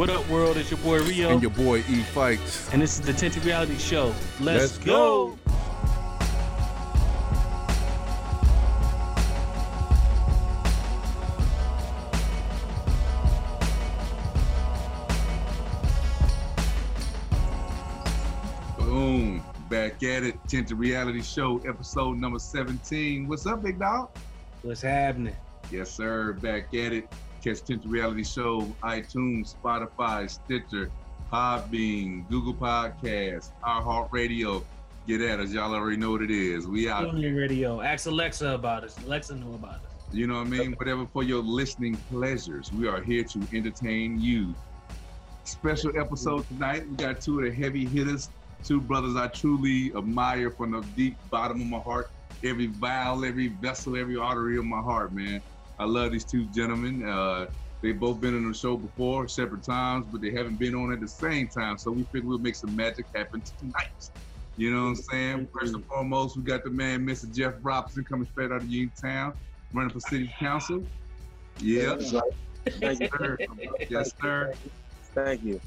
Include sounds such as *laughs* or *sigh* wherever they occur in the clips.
What up, world? It's your boy Rio. And your boy E Fikes. And this is the Tinted Reality Show. Let's, Let's go. go. Boom. Back at it. Tinted Reality Show, episode number 17. What's up, big dog? What's happening? Yes, sir. Back at it. Catch Tinted Reality Show, iTunes, Spotify, Stitcher, Podbean, Google Podcasts, iHeartRadio. Get at us. Y'all already know what it is. We out. TuneIn Radio. Ask Alexa about us. Alexa know about us. You know what I mean? Whatever for your listening pleasures. We are here to entertain you. Special episode tonight. We got two of the heavy hitters, two brothers I truly admire from the deep bottom of my heart. Every vial, every vessel, every artery of my heart, man. I love these two gentlemen. Uh, they've both been on the show before, separate times, but they haven't been on at the same time. So we figured we'll make some magic happen tonight. You know what I'm saying? First and foremost, we got the man, Mr. Jeff Robinson, coming straight out of Uniontown, running for city council. Yeah. Thank you, sir. yes, sir. Thank you.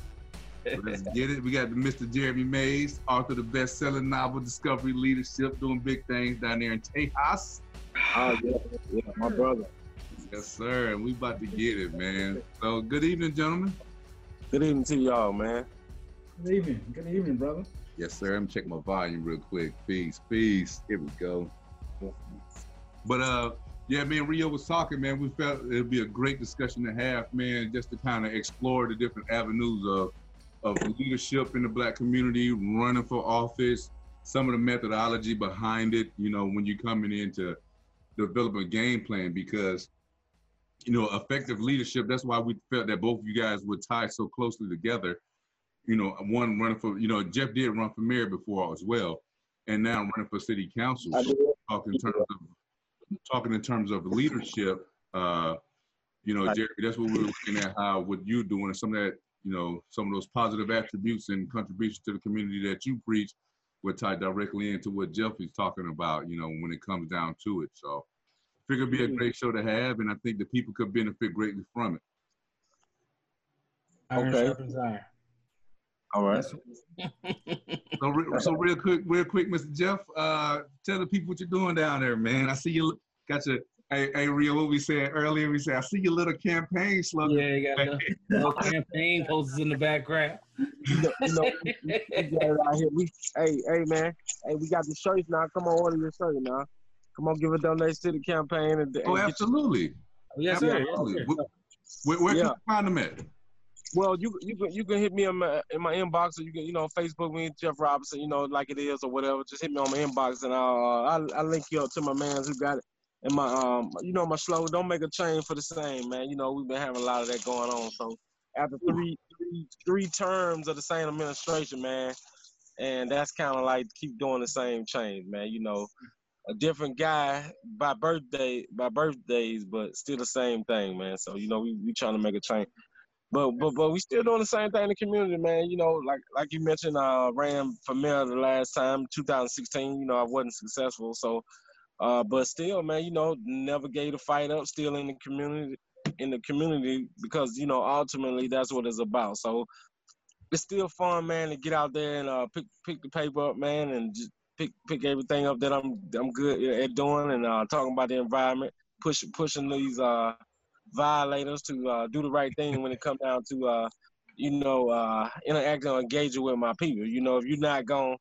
Let's get it. We got the Mr. Jeremy Mays, author of the best-selling novel Discovery Leadership, doing big things down there in Tejas. Oh yeah, yeah, my brother. Yes, sir. And we about to get it, man. So good evening, gentlemen. Good evening to y'all, man. Good evening. Good evening, brother. Yes, sir. I'm check my volume real quick. Peace, peace. Here we go. But uh, yeah, me and Rio was talking, man. We felt it'd be a great discussion to have, man, just to kind of explore the different avenues of of leadership in the black community, running for office, some of the methodology behind it. You know, when you're coming in to develop a game plan, because you know, effective leadership. That's why we felt that both of you guys would tie so closely together. You know, one running for, you know, Jeff did run for mayor before as well, and now running for city council. So talking in terms of talking in terms of leadership. Uh, you know, Jerry, that's what we are looking at. How what you're doing, and some of that, you know, some of those positive attributes and contributions to the community that you preach would tie directly into what Jeff is talking about. You know, when it comes down to it. So figure it'd be a great show to have, and I think the people could benefit greatly from it. okay. All right. so, re- so real quick, real quick, Mr. Jeff, uh, tell the people what you're doing down there, man. I see you got your. Hey, hey, Rio, what we said earlier, we said, I see your little campaign slogan. Yeah, you got little campaign posters in the background. You know, you know we, we, here. We, hey, hey, man. Hey, we got the shirts now. Come on, order your shirt now. Come on, give a donation to the campaign. And, oh, absolutely. Yes, sir. Absolutely. Where, where yeah. can you find them at? Well, you you can you can hit me in my, in my inbox, or you can you know Facebook me Jeff Robinson, you know like it is or whatever. Just hit me on my inbox, and I'll uh, I'll, I'll link you up to my man who got it. And my um you know my slow don't make a change for the same man. You know we've been having a lot of that going on. So after three three three terms of the same administration, man, and that's kind of like keep doing the same change, man. You know a different guy by birthday by birthdays, but still the same thing, man. So you know, we we trying to make a change. But but but we still doing the same thing in the community, man. You know, like like you mentioned, uh, ran for mayor the last time, 2016. You know, I wasn't successful, so uh, but still, man, you know, never gave a fight up. Still in the community, in the community, because you know, ultimately that's what it's about. So it's still fun, man, to get out there and uh, pick pick the paper up, man, and just pick pick everything up that I'm I'm good at doing and uh, talking about the environment, pushing pushing these uh, violators to uh, do the right thing when it comes down to uh, you know uh, interacting or engaging with my people. You know, if you're not gonna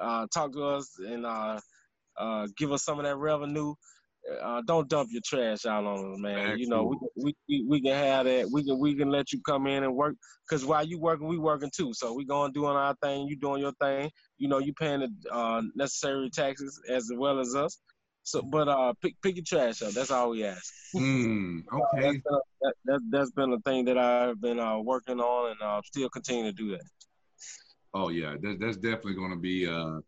uh, talk to us and uh, uh, give us some of that revenue, uh, don't dump your trash out on us, man. Excellent. You know, we, we we can have that. We can we can let you come in and work because while you working, we working too. So we going doing our thing. You doing your thing. You know, you paying the uh, necessary taxes as well as us. So, but uh, pick pick your trash up. That's all we ask. Mm, *laughs* okay. Uh, that's, been a, that, that's been a thing that I've been uh, working on and uh, still continue to do that. Oh yeah, that, that's definitely going to be uh,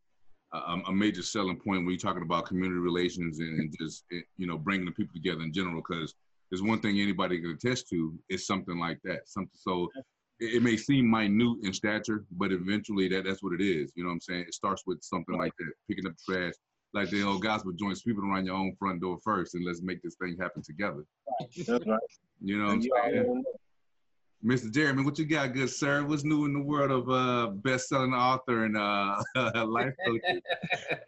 a, a, major selling point when you're talking about community relations and, and just eh, you know bringing the people together in general. Because there's one thing anybody can attest to is something like that. Something so it, it, may seem minute in stature, but eventually that that's what it is. You know what I'm saying? It starts with something like that, picking up trash, like the old gospel joint, sweeping around your own front door first, and let's make this thing happen together. That's right. You know what I'm saying? Mr. Jeremy, what you got, good sir? What's new in the world of uh, best-selling author and uh, *laughs* life coach?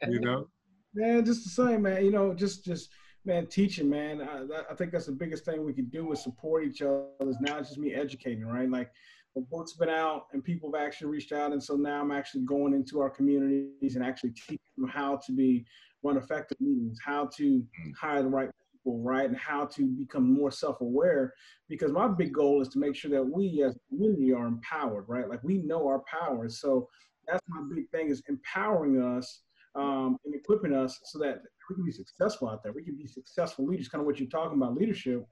you know, Man, just the same, man. You know, just just man, teaching, man. I, I think that's the biggest thing we can do is support each other. Now it's just me educating, right? Like the book's been out and people have actually reached out, and so now I'm actually going into our communities and actually teaching them how to be run effective meetings, how to hire the right people, right, and how to become more self-aware. Because my big goal is to make sure that we as a community are empowered, right? Like we know our power. So that's my big thing is empowering us um, and equipping us so that we can be successful out there. We can be successful leaders. Kind of what you're talking about, leadership.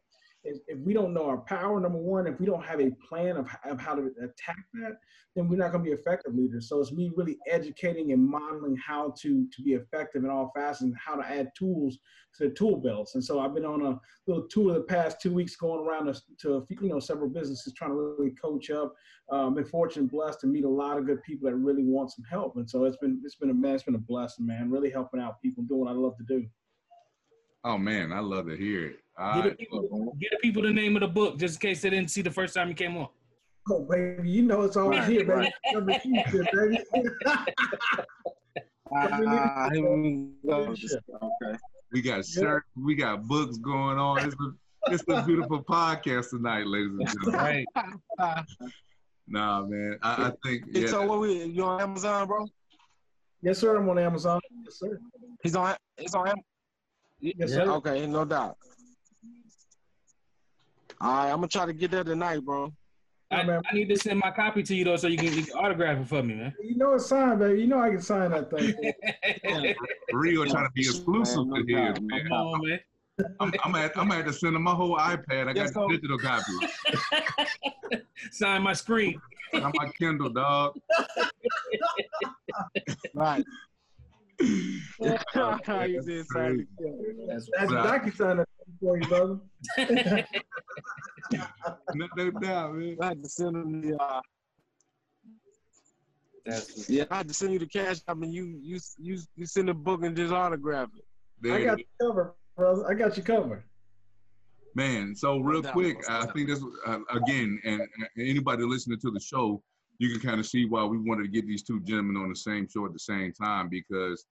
Is if we don't know our power, number one, if we don't have a plan of, of how to attack that, then we're not going to be effective leaders. So it's me really educating and modeling how to to be effective in all facets and how to add tools to the tool belts. And so I've been on a little tour the past two weeks, going around to, to you know several businesses, trying to really coach up. Um, been fortunate, blessed to meet a lot of good people that really want some help. And so it's been it's been a man, it's been a blessing, man. Really helping out people, doing what I love to do. Oh man, I love to hear it. Give the, people, get the people the name of the book just in case they didn't see the first time you came on. Oh baby, you know it's always Right, here, baby. right. Number two, baby. *laughs* Ah, here we go. Okay. We got shirts, we got books going on. It's a, it's a beautiful podcast tonight, ladies and gentlemen. Right. *laughs* Nah, man, I, I think yeah, So what we you on Amazon, bro? Yes, sir. I'm on Amazon. Yes, sir. He's on. He's on. Am- Yes, Yeah. sir. Okay, no doubt. All right, I'm gonna try to get there tonight, bro. I, I need to send my copy to you though, so you can, you can autograph it for me, man. You know it's signed, baby. You know I can sign that thing. *laughs* Rio trying to be exclusive Man, to no his, doubt, man. Come on, man. I'm, I'm, gonna, I'm gonna have send him my whole iPad. I got Yes, the digital copy. *laughs* Sign my screen. I'm my Kindle, dog. Right. *laughs* you That's did crazy. say. That's That's Right. Sign that thing for you, brother. *laughs* No, no doubt, man. I had to send him the. Uh, That's yeah, I had to send you the cash. I mean, you you you you send the book and just autograph it. There I got is. you covered, brother. I got you covered. Man, so real quick, I think this uh, again, and, and anybody listening to the show, you can kind of see why we wanted to get these two gentlemen on the same show at the same time because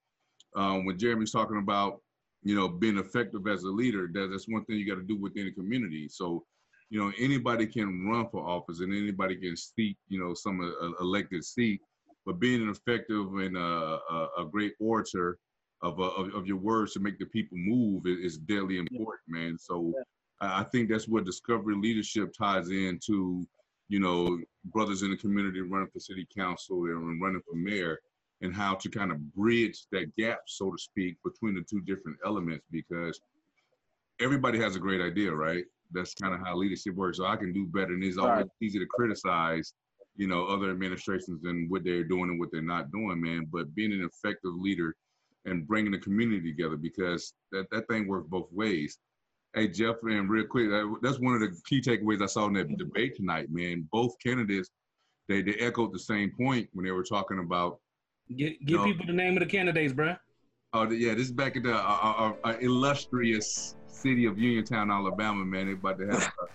um, when Jeremy's talking about you know being effective as a leader, that, that's one thing you got to do within the community. So you know anybody can run for office and anybody can seek you know some uh, elected seat, but being an effective and uh, a, a great orator of, uh, of of your words to make the people move is, is deadly important, man. So. I I think that's where discovery leadership ties into, you know, brothers in the community running for city council and running for mayor, and how to kind of bridge that gap, so to speak, between the two different elements. Because everybody has a great idea, right? That's kind of how leadership works. So I can do better, and it's always easy to criticize, you know, other administrations and what they're doing and what they're not doing, man. But being an effective leader and bringing the community together, because that that thing works both ways. Hey Jeff, and real quick, uh, that's one of the key takeaways I saw in that debate tonight, man. Both candidates, they they echoed the same point when they were talking about, Get, give No. people the name of the candidates, bro. oh the- yeah, this is back at the uh, uh, uh, illustrious city of Uniontown, Alabama, man. They're about to have, uh,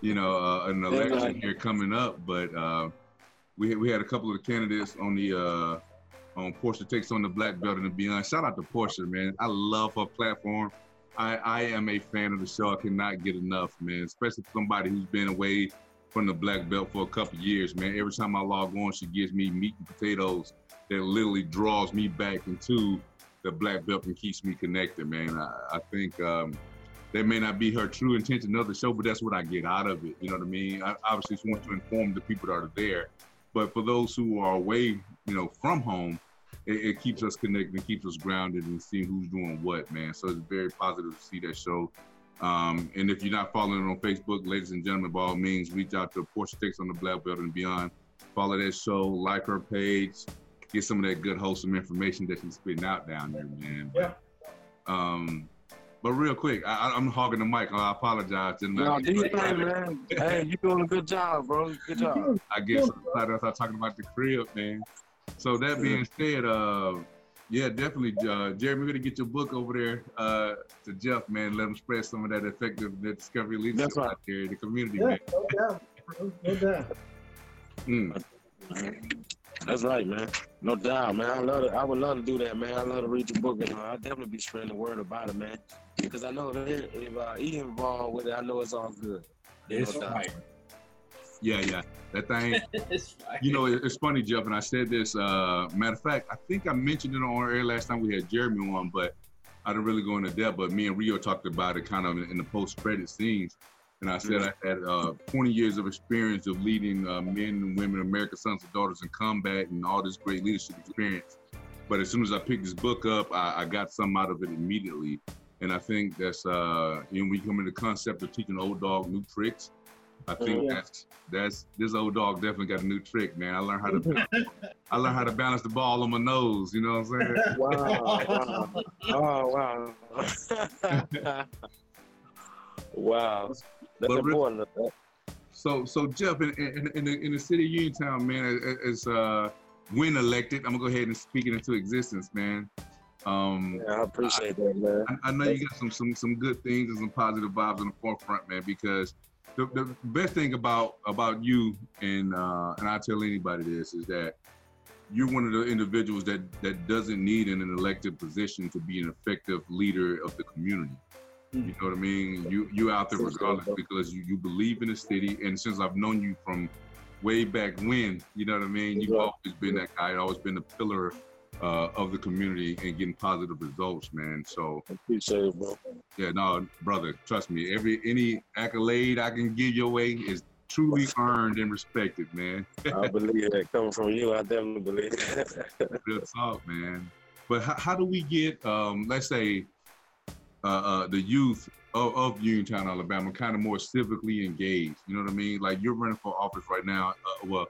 you know, uh, an *laughs* election here coming up, but uh, we we had a couple of the candidates on the uh, on Portia takes on the black belt and beyond. Shout out to Portia, man. I love her platform. I, I am a fan of the show. I cannot get enough, man. Especially somebody who's been away from the black belt for a couple years, man. Every time I log on, she gives me meat and potatoes that literally draws me back into the black belt and keeps me connected, man. I, I think um, that may not be her true intention of the show, but that's what I get out of it. You know what I mean? I obviously just want to inform the people that are there. But for those who are away, you know, from home, it, it keeps us connected and keeps us grounded and seeing who's doing what, man. So it's very positive to see that show. Um, and if you're not following it on Facebook, ladies and gentlemen, by all means, reach out to Portia Takes on the Black Belt and Beyond. Follow that show, like her page, get some of that good, wholesome information that she's spitting out down there, man. Yeah. Um, but real quick, I, I- I'm hogging the mic. I apologize, No, gentlemen. do your thing, man. Hey, you're doing a good job, bro. Good *laughs* job. I guess so excited I start talking about the crib, man. So that being said, uh, yeah, definitely, uh, Jeremy, we're gonna get your book over there uh, to Jeff, man. Let him spread some of that effective that discovery leadership That's right. out there in the community, Yeah, man. no doubt. bro. No doubt. Mm. That's right, man. No doubt, man. I love it. I would love to do that, man. I love to read your book, and uh, I'll definitely be spreading the word about it, man. Because I know that if uh, he involved with it, I know it's all good. It's No doubt. Yeah, yeah. That thing, *laughs* you know, it- it's funny, Jeff, and I said this. Uh, matter of fact, I think I mentioned it on air last time we had Jeremy on, but I didn't really go into depth. But me and Rio talked about it kind of in the post-credit scenes. And I said I had uh, 20 years of experience of leading uh, men and women, American sons and daughters in combat and all this great leadership experience. But as soon as I picked this book up, I, I got some out of it immediately. And I think that's, uh, you know, we come into the concept of teaching old dog new tricks. I think Yeah. that's that's this old dog definitely got a new trick, man. I learned how to *laughs* I learned how to balance the ball on my nose. You know what I'm saying? Wow. wow. Oh, wow. *laughs* wow. That's But Rick- important. So, so Jeff, in, in, in, the, in the city of Uniontown, man, as uh, when elected, I'm gonna go ahead and speak it into existence, man. Um, Yeah, I appreciate that, man. I, I know you got some some some good things and some positive vibes in the forefront, man. Because the, the best thing about about you and uh, and I tell anybody this is that you're one of the individuals that that doesn't need an elected position to be an effective leader of the community. You know what I mean? You you out there regardless because you, you believe in the city, and since I've known you from way back when, you know what I mean. You've Yeah. always been that guy, always been the pillar uh, of the community and getting positive results, man. So Appreciate it, bro. yeah, no, brother, trust me. Every any accolade I can give your way is truly earned and respected, man. *laughs* I believe that coming from you. I definitely believe that. *laughs* Real talk, man. But how, how do we get, um, let's say, uh, uh, the youth of, of Uniontown, Alabama, kind of more civically engaged? You know what I mean? Like you're running for office right now, uh, well,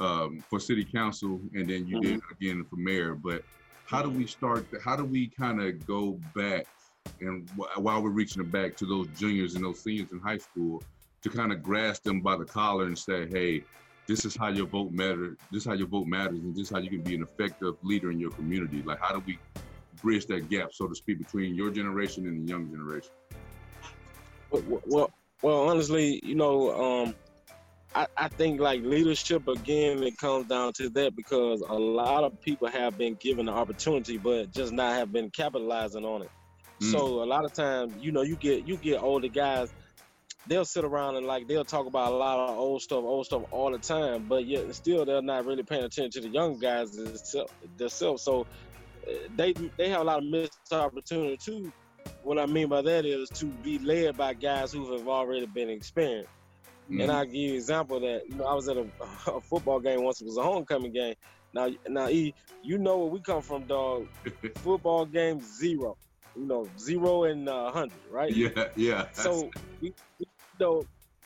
um, for city council, and then you did again for mayor. But how do we start? How do we kind of go back and wh- while we're reaching it back to those juniors and those seniors in high school to kind of grasp them by the collar and say, hey, this is how your vote matters. This is how your vote matters, and this is how you can be an effective leader in your community. Like, how do we bridge that gap, so to speak, between your generation and the young generation? well, well, well, honestly, you know, um, I, I think like leadership again, it comes down to that because a lot of people have been given the opportunity, but just not have been capitalizing on it. Mm. So a lot of times, you know, you get you get older guys, they'll sit around and like they'll talk about a lot of old stuff, old stuff all the time, but yet still they're not really paying attention to the young guys themselves. So uh, they they have a lot of missed opportunity too. What I mean by that is to be led by guys who have already been experienced. Mm-hmm. And I'll give you an example that you know I was at a, *laughs* a football game once. It was a homecoming game. Now, now, E, you know where we come from, dog. *laughs* Football game zero. You know, zero and uh, hundred, right? yeah, yeah. So, you know,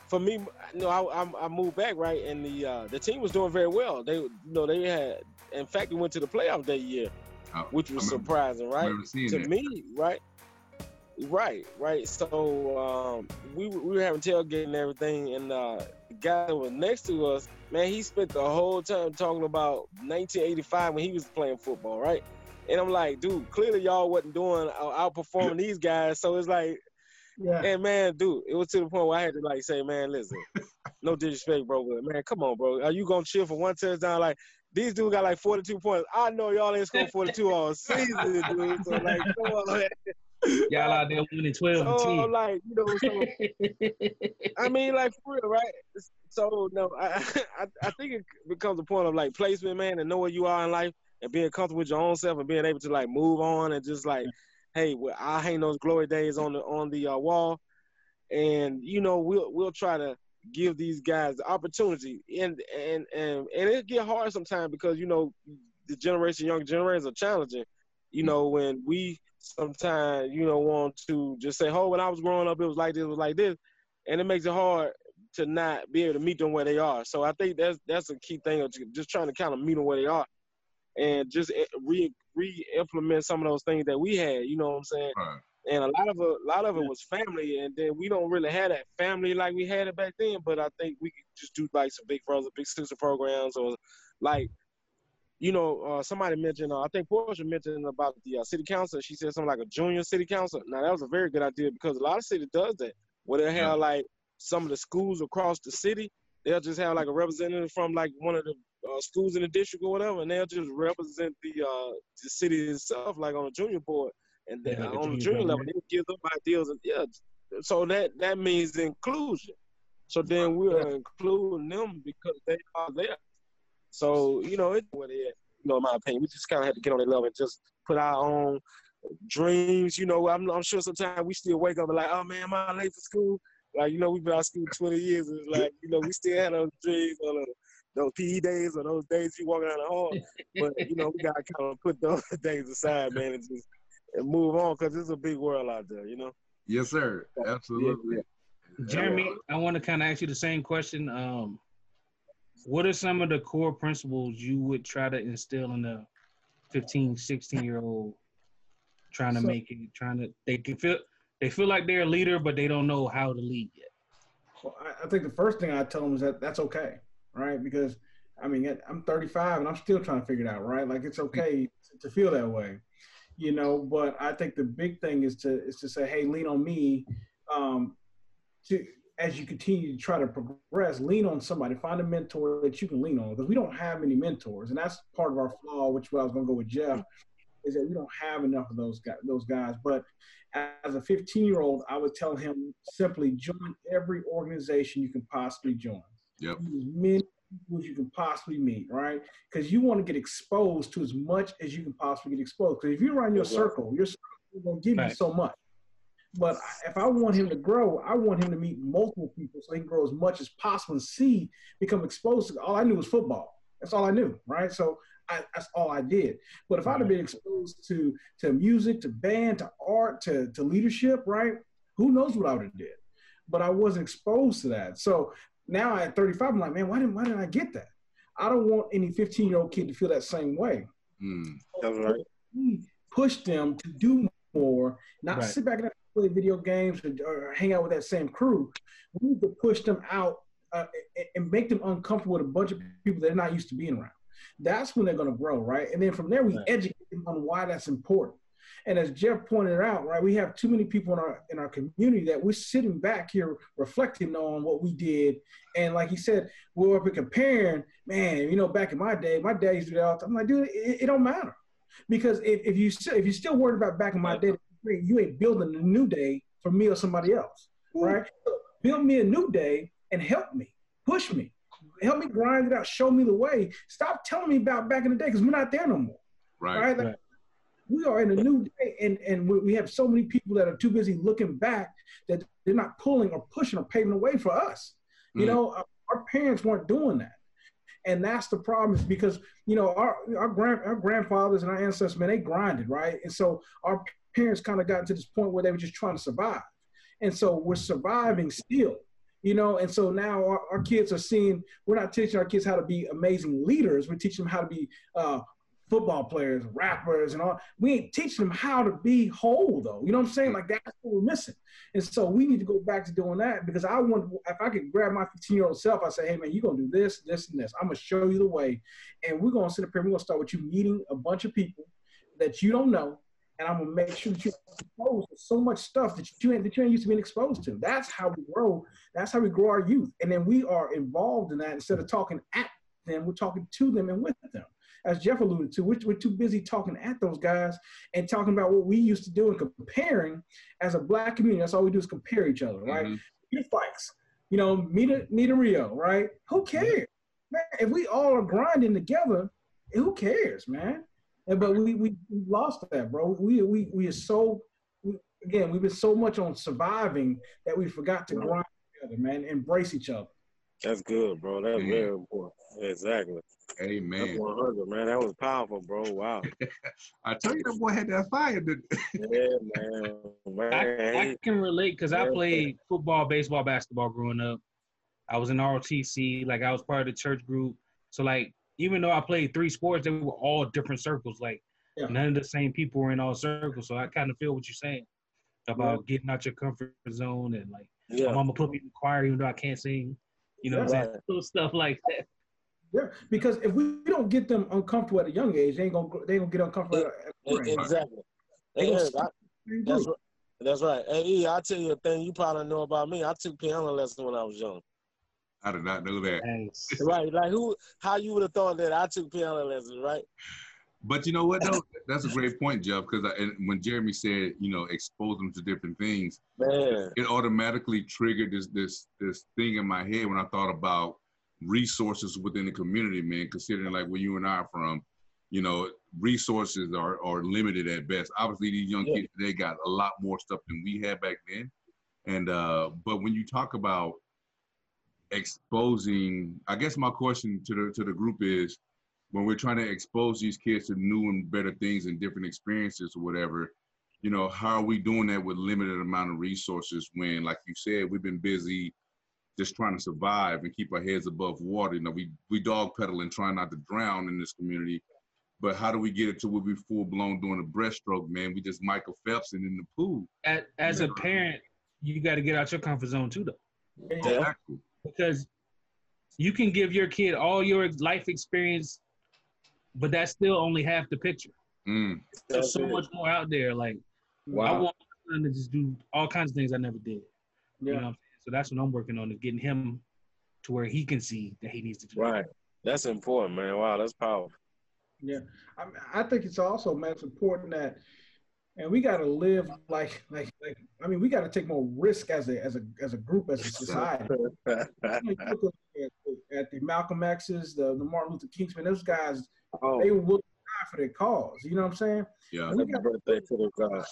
for me, you know, I, I, I moved back right, and the uh, the team was doing very well. They, you know, they had, in fact, we went to the playoff that year, Oh, which was I surprising, right? to that. me, right? Right, right. So um, we we were having tailgate and everything, and uh, the guy that was next to us, man, he spent the whole time talking about 1985 when he was playing football, right? And I'm like, dude, clearly y'all wasn't doing uh, outperforming these guys. So it's like, Yeah. and man, dude, it was to the point where I had to like say, man, listen, no disrespect, bro, but man, come on, bro, are you gonna chill for one touchdown? Like these dudes got like 42 points. I know y'all ain't scored 42 all season, dude. So like, come on, man. Y'all out there winning 12 and So 10. like, you know, so I *laughs* mean, like for real, right? So no, I, I I think it becomes a point of like placement, man, and know where you are in life and being comfortable with your own self and being able to like move on and just like, hey, well, I hang those glory days on the on the uh, wall, and you know we'll we'll try to give these guys the opportunity, and and and and it get hard sometimes because you know the generation, young generations are challenging. You know when we sometimes you know want to just say, oh, when I was growing up, it was like this, it was like this, and it makes it hard to not be able to meet them where they are. So I think that's that's a key thing of just trying to kind of meet them where they are, and just eh, re re implement some of those things that we had. You know what I'm saying? Right. And a lot of a lot of it was family, and then we don't really have that family like we had it back then. But I think we could just do like some big brother, big sister programs, or like, you know, uh, somebody mentioned. Uh, I think Portia mentioned about the uh, city council. She said something like a junior city council. Now that was a very good idea because a lot of cities does that, where they have like some of the schools across the city. they'll just have like a representative from like one of the uh, schools in the district or whatever, and they'll just represent the uh, the city itself, like on a junior board, and then Yeah, like on the junior level, they give them ideas and yeah. So that that means inclusion. So then we're including them because they are there. So you know, it what it is. You know, in my opinion, we just kind of had to get on that level and just put our own dreams. You know, I'm, I'm sure sometimes we still wake up and like, oh man, am I late for school? Like, you know, we've been out of school 20 years. And like, you know, we still had those dreams on those, those PE days or those days you walking around the hall. But, you know, we got to kind of put those *laughs* days aside, man, and just and move on because it's a big world out there, you know? Yes, sir. Absolutely. Jeremy, I want to kind of ask you the same question. Um, what are some of the core principles you would try to instill in a 15, 16 year old trying to So- make it, trying to, they can feel, they feel like they're a leader, but they don't know how to lead yet. Well, I, I think the first thing I tell them is that that's okay, right? Because I mean, I'm 35 and I'm still trying to figure it out, right? Like it's okay to feel that way, you know. But I think the big thing is to is to say, hey, lean on me, um, to as you continue to try to progress, lean on somebody, find a mentor that you can lean on because we don't have many mentors, and that's part of our flaw. Which I was going to go with Jeff is that we don't have enough of those guys. Those guys, but as a 15 year old, I would tell him simply join every organization you can possibly join. Yep. As many people as you can possibly meet, right? Because you want to get exposed to as much as you can possibly get exposed. Because if you're around your circle, your circle is going to give you so much. But if I want him to grow, I want him to meet multiple people so he can grow as much as possible and see, become exposed to. All I knew was football. That's all I knew, right? So I, that's all I did. But if I'd have been exposed to to music, to band, to art, to to leadership, right? Who knows what I would have did? But I wasn't exposed to that. So now at 35, I'm like, man, why didn't why didn't I get that? I don't want any 15 year old kid to feel that same way. Mm. That's right. We push them to do more, not Right. sit back and play video games or, or hang out with that same crew. We need to push them out uh, and, make them uncomfortable with a bunch of people they're not used to being around. That's when they're going to grow, right? And then from there, we Right. educate them on why that's important. And as Jeff pointed out, right, we have too many people in our in our community that we're sitting back here reflecting on what we did. And like he said, we're up and comparing. Man, you know, back in my day, my dad used to do that. all the time. I'm like, dude, it, it don't matter because if, if you still if you're still worried about back in my day, you ain't building a new day for me or somebody else, right? So build me a new day and help me, push me, help me grind it out, show me the way. Stop telling me about back in the day because we're not there no more Right. right? Like, Right. We are in a new day, and and we we have so many people that are too busy looking back that they're not pulling or pushing or paving the way for us. You Mm. know, our, our parents weren't doing that, and that's the problem. Is because you know our our grand our grandfathers and our ancestors, man, they grinded, right? And so our parents kind of got to this point where they were just trying to survive, and so we're surviving still. You know, and so now our, our kids are seeing. We're not teaching our kids how to be amazing leaders. We're teaching them how to be uh, football players, rappers, and all. We ain't teaching them how to be whole, though. You know what I'm saying? Like that's what we're missing. And so we need to go back to doing that because I want, if I could grab my 15 year old self, I say, hey man, you're gonna do this, this, and this. I'm gonna show you the way, and we're gonna sit up here. We're gonna start with you meeting a bunch of people that you don't know, and I'm gonna make sure that you're exposed to so much stuff that you ain't that you ain't used to being exposed to. That's how we grow. That's how we grow our youth, and then we are involved in that instead of talking at them. We're talking to them and with them as Jeff alluded to, we're, we're too busy talking at those guys and talking about what we used to do and comparing as a black community. That's all we do is compare each other, right? Mhm. Your fights, you know, Mita, Nita Rio, right? Who cares? Man, if we all are grinding together, who cares, man? And, but we, we, we lost that, bro. We, we, we are so, we, again, we've been so much on surviving that we forgot to grind together, man, embrace each other. That's good, bro. That's Yeah. very important. Exactly. Amen. That's Amen. 100, man. That was powerful, bro. Wow. *laughs* I tell you, that boy had that fire. To, *laughs* yeah, man. Man, I, I can relate because I played football, baseball, basketball growing up. I was in ROTC, like I was part of the church group. So like even though I played three sports, they were all different circles. Like Yeah. none of the same people were in all circles. So I kind of feel what you're saying about getting out your comfort zone and like my yeah. mama put me in the choir even though I can't sing. You know what I'm? Right. Little stuff like that. Yeah, because if we don't get them uncomfortable at a young age, they ain't gonna they ain't gonna get uncomfortable at a, at a E- Exactly. They Hey, gonna I, that's right. That's right. Hey, E, I'll tell you a thing you probably know about me. I took piano lessons when I was young. I did not know that. Thanks. right. Like who? How you would have thought that I took piano lessons, right? But you know what? though? *laughs* that's a great point, Jeff. Because when Jeremy said, you know, expose them to different things, Man. it automatically triggered this this this thing in my head when I thought about resources within the community, man. Considering like where you and I are from, you know, resources are are limited at best. Obviously, these young Yeah. kids they got a lot more stuff than we had back then. And uh, but when you talk about exposing, I guess my question to the to the group is, when we're trying to expose these kids to new and better things and different experiences or whatever, you know, how are we doing that with limited amount of resources when, like you said, we've been busy just trying to survive and keep our heads above water. You know, we we dog pedal and trying not to drown in this community. But how do we get it to where we full blown doing a breaststroke, man? We just Michael Phelps and in the pool. As, as a parent, you got to get out your comfort zone too, though, Yeah. Exactly. Because you can give your kid all your life experience, but that's still only half the picture. Mm, There's That's so much more out there. Like I want my son to just do all kinds of things I never did. You know Yeah. what I'm saying? So that's what I'm working on is getting him to where he can see that he needs to do. Right. That's important, man. Wow, that's powerful. Yeah, I, mean, I think it's also, man, it's important that, and we got to live like, like, like. I mean, we got to take more risk as a, as a, as a group, as a society. You know, you look at, at the Malcolm X's, the, the Martin Luther Kings, man, those guys, oh, they will die for their cause. You know what I'm saying? yeah. We got birthday to the God.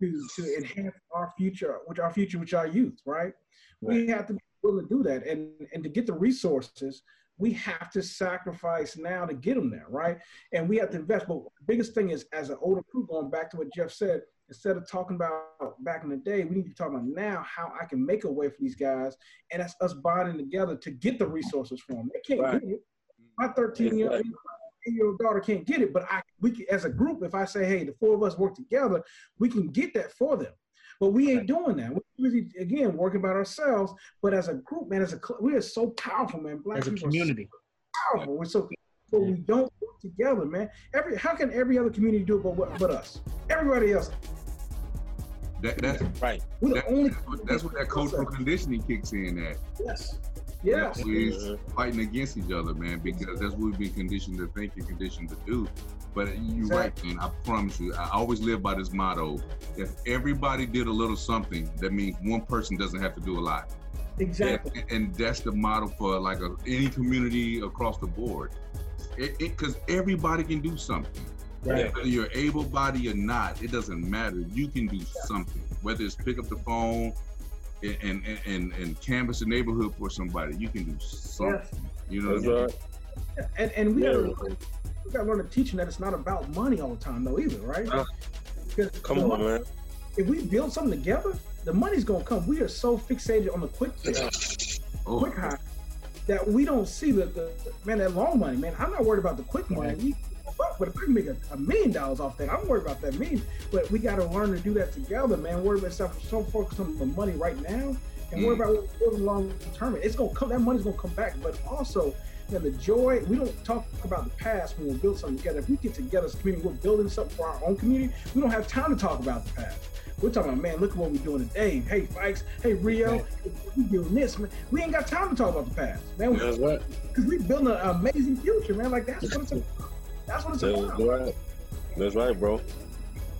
to, to enhance our future, which our future, which our youth, right? We have to be willing to do that, and and to get the resources, we have to sacrifice now to get them there, right? And we have to invest. But the biggest thing is, as an older crew, going back to what Jeff said, instead of talking about back in the day, we need to be talking about now how I can make a way for these guys, and that's us bonding together to get the resources for them. They can't Right. get it. My 13 year old daughter can't get it, but I we can, as a group, if I say, hey, the four of us work together, we can get that for them. But we ain't doing that. We're busy, again working about ourselves. But as a group, man, as a we are so powerful, man. Black As a community. so powerful. We're so, but we don't work together, man. Every how can every other community do it but, but us? Everybody else. That, that's Right. We're the that, only. that's what, that's what that cultural conditioning kicks in at. Yes. Yes. We're Mhm. fighting against each other, man, because that's what we've been conditioned to think and conditioned to do. But you're right, man. I promise you, I always live by this motto: if everybody did a little something, that means one person doesn't have to do a lot. Exactly. And, and that's the model for like a, any community across the board. It because everybody can do something. Right. Whether you're able bodied or not, it doesn't matter. You can do something. Whether it's pick up the phone and and, and, and canvass the neighborhood for somebody, you can do something. You know That's what I mean? right. And and we Yeah. gotta we gotta learn to teach them that it's not about money all the time though either, right? Uh, Come on, money- man. if we build something together, the money's gonna come. We are so fixated on the quick fix, Oh, quick high, that we don't see the, the man that long money. Man, I'm not worried about the quick money. We, but if we can make a, a million dollars off that, I'm worried about that million. But we got to learn to do that together, man. Worry about stuff. So focused on the money right now, and worry Mm. about what we're long term. It's gonna come. That money's gonna come back. But also, man, the joy. We don't talk about the past when we build something together. If we get together as a community, we're building something for our own community. We don't have time to talk about the past. We're talking about, man, look at what we're doing today. Hey, Fikes. Hey, Rio. We doing this, man. We ain't got time to talk about the past, man. Because we building an amazing future, man. Like that's what it's about. That's what it's That's about. right. That's right, bro.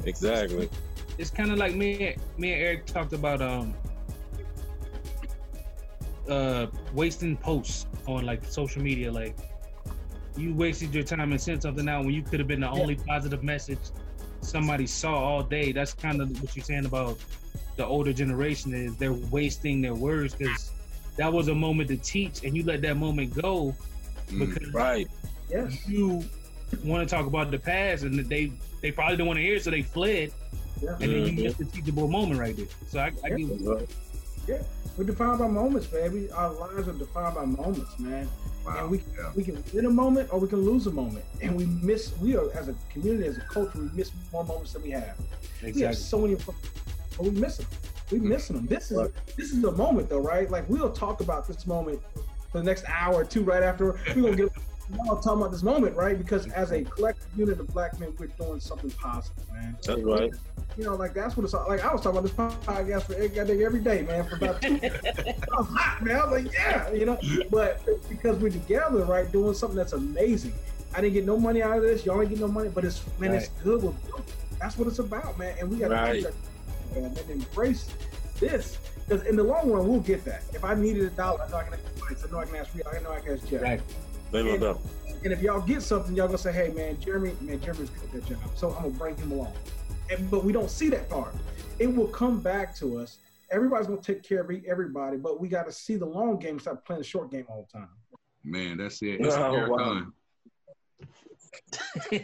Exactly. It's kind of like me, me and Eric talked about um uh wasting posts on like social media. Like you wasted your time and sent something out when you could have been the only positive message somebody saw all day. That's kind of what you're saying about the older generation is they're wasting their words because that was a moment to teach and you let that moment go mm, because Right. Yes. you want to talk about the past and they they probably don't want to hear it so they fled Yeah. and then you mm-hmm. missed the teachable moment right there. So I, I give That's right. We're defined by moments, baby. Our lives are defined by moments, man. wow. And we yeah. we can win a moment or we can lose a moment. And we miss we are as a community, as a culture, we miss more moments than we have. We have so many but we miss them. We missing them. This is Right. this is a moment though, right? Like we'll talk about this moment for the next hour or two right after. We're gonna get now I'm talking about this moment, right? Because mm-hmm. as a collective unit of black men, we're doing something positive, man. That's right. You know, like that's what it's like. I was talking about this podcast for every, every day, man, for about two. *laughs* *laughs* I was hot, man. I was like, yeah, you know. But because we're together, right, doing something that's amazing. I didn't get no money out of this. Y'all ain't get no money, but it's man, right. it's good. We're, that's what it's about, man. And we got to right. and embrace this. Because in the long run, we'll get that. If I needed a dollar, I know I can ask I know I can ask. I know I can ask Jeff. Right. And, and if y'all get something, y'all gonna say, "Hey, man, Jeremy, man, Jeremy's good at that job," so I'm gonna bring him along. And, but we don't see that part. It will come back to us. Everybody's gonna take care of everybody, but we got to see the long game. Stop playing the short game all the time. Man, that's it. That's oh, wow. *laughs*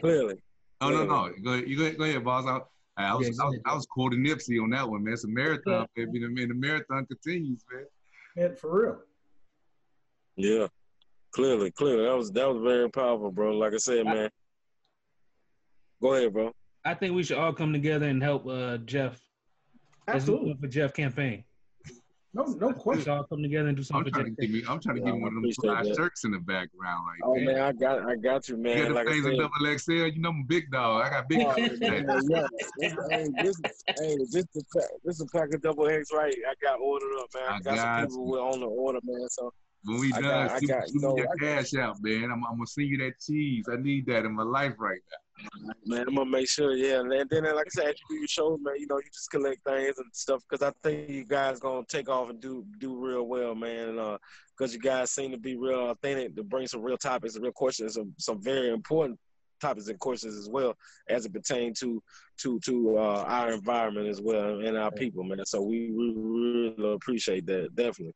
Clearly. Oh no, no. Go ahead. You go ahead, go ahead boss. I, I was, yeah, I, was, I was quoting Nipsey on that one, man. It's a marathon, yeah. baby. Man, the marathon continues, man. Man, for real. Yeah, clearly, clearly. That was that was very powerful, bro. Like I said, man. Go ahead, bro. I think we should all come together and help uh, Jeff. Absolutely. For Jeff campaign. No, no question. all come together and do something. I'm trying to give me. I'm trying to yeah, give me one of them fly shirts in the background, like. Oh man, man I got, I got you, man. You got the like things in double XL. You know I'm big dog. I got big. Oh, yeah, hey, this, hey, this, this a pack of double X, right? I got ordered up, man. I, I got, got, some people on the order, man. So. When we done, got, see, got, see you know, your cash out, man. I'm, I'm gonna send you that cheese. I need that in my life right now. Man, I'm gonna make sure, yeah. And then, like I said, after you do your shows, man, you know, you just collect things and stuff because I think you guys gonna take off and do do real well, man. Uh, because you guys seem to be real authentic to bring some real topics and real questions, some some very important topics and questions as well as it pertains to to to uh, our environment as well and our people, man. So we, we really appreciate that, definitely.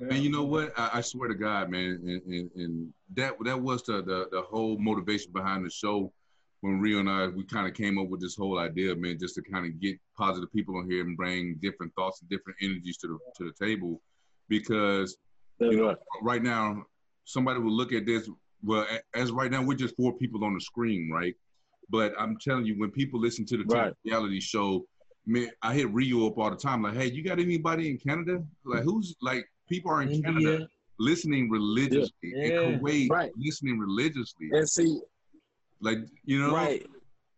And you know what? I, I swear to God, man, and, and, and, that that was the, the the whole motivation behind the show when Rio and I we kind of came up with this whole idea, man, just to kind of get positive people on here and bring different thoughts and different energies to the to the table, because you know right now somebody will look at this. Well, as right now we're just four people on the screen, right? But I'm telling you, when people listen to the right. reality show, man, I hit Rio up all the time. Like, hey, you got anybody in Canada? Like, who's like people are in India. Canada listening religiously yeah. in Kuwait, right. listening religiously. And see, like you know, right.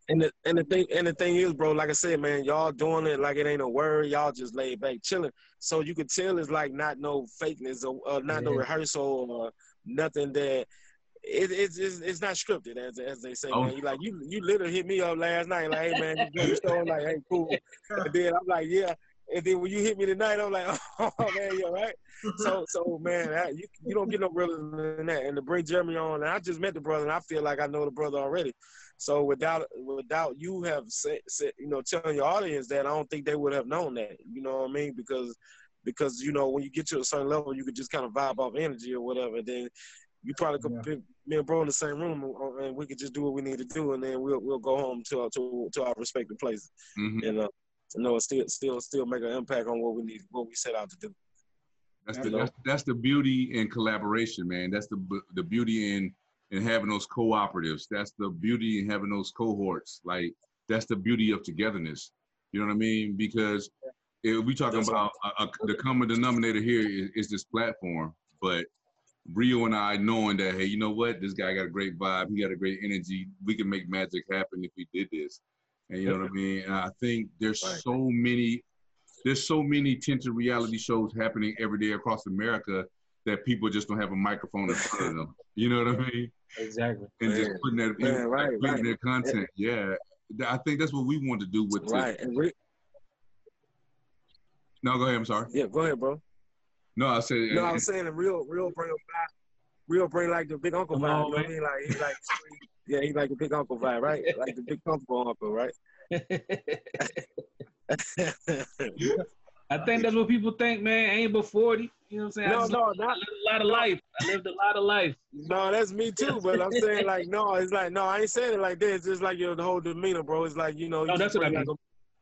And the and the thing and the thing is, bro, like I said, man, y'all doing it like it ain't a word. Y'all just laid back, chilling. So you could tell it's like not no fakeness or uh, not yeah. no rehearsal or nothing that it, it's, it's it's not scripted as as they say, oh. man. You like you you literally hit me up last night, like, hey man, you show, like, hey, cool. *laughs* And then I'm like, yeah. And then when you hit me tonight, I'm like, *laughs* oh man, you're right? So so man, I, you you don't get no realer than that. And to bring Jeremy on, and I just met the brother, and I feel like I know the brother already. So without without you have said, said you know telling your audience that, I don't think they would have known that. You know what I mean? Because because you know when you get to a certain level, you could just kind of vibe off energy or whatever. Then you probably could yeah. put me and bro in the same room, uh, and we could just do what we need to do, and then we'll we'll go home to our to, to our respective places. Mm-hmm. And uh, you know, still still still make an impact on what we need, what we set out to do. That's the that's, that's, the beauty in collaboration, man. That's the the beauty in in having those cooperatives. That's the beauty in having those cohorts. Like that's the beauty of togetherness. You know what I mean? Because if we talking about a, a, the common denominator here is, is this platform, but Rio and I knowing that hey, you know what, this guy got a great vibe, he got a great energy. We can make magic happen if we did this. And you know what I mean? And I think there's right. so many there's so many tinted reality shows happening every day across America that people just don't have a microphone in front of them. You know what I mean? Exactly. And Man. just putting that Man, right, putting right. their content. Yeah. I think that's what we want to do with right. And we- no, go ahead. I'm sorry. Yeah, go ahead, bro. No, I said. No, uh, I'm saying the real, real bring back, real bring like the big uncle vibe. On, you know what I mean? Like he like, *laughs* yeah, he like a big uncle vibe, right? Like the big comfortable uncle, right? *laughs* I think that's what people think, man. I ain't but 40. You know what I'm saying? No, no, not, I lived a lot of life. I lived a lot of life. No, that's me too. But I'm saying like, no, it's like, no, I ain't saying it like this. It's just like your whole demeanor, bro. It's like, you know, no, that's what I mean.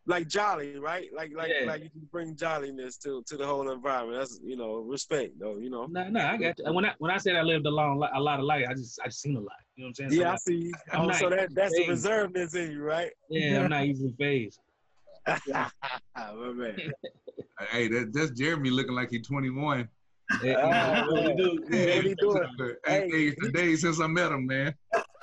Like, like jolly, right? Like, like, yeah. like you can bring jolliness to to the whole environment. That's you know, respect, though. You know. No, no, I got you. When I when I said I lived a long, a lot of life, I just I seen a lot. You know what I'm saying? So yeah, I see. I'm oh, so that that's the reservedness in you, right? Yeah, I'm not easily phased. My *laughs* man. hey, that, that's Jeremy looking like he's 21. Ah, *laughs* what he do? Hey, What he doing? Hey, Hey, hey, it's the day since I met him, man.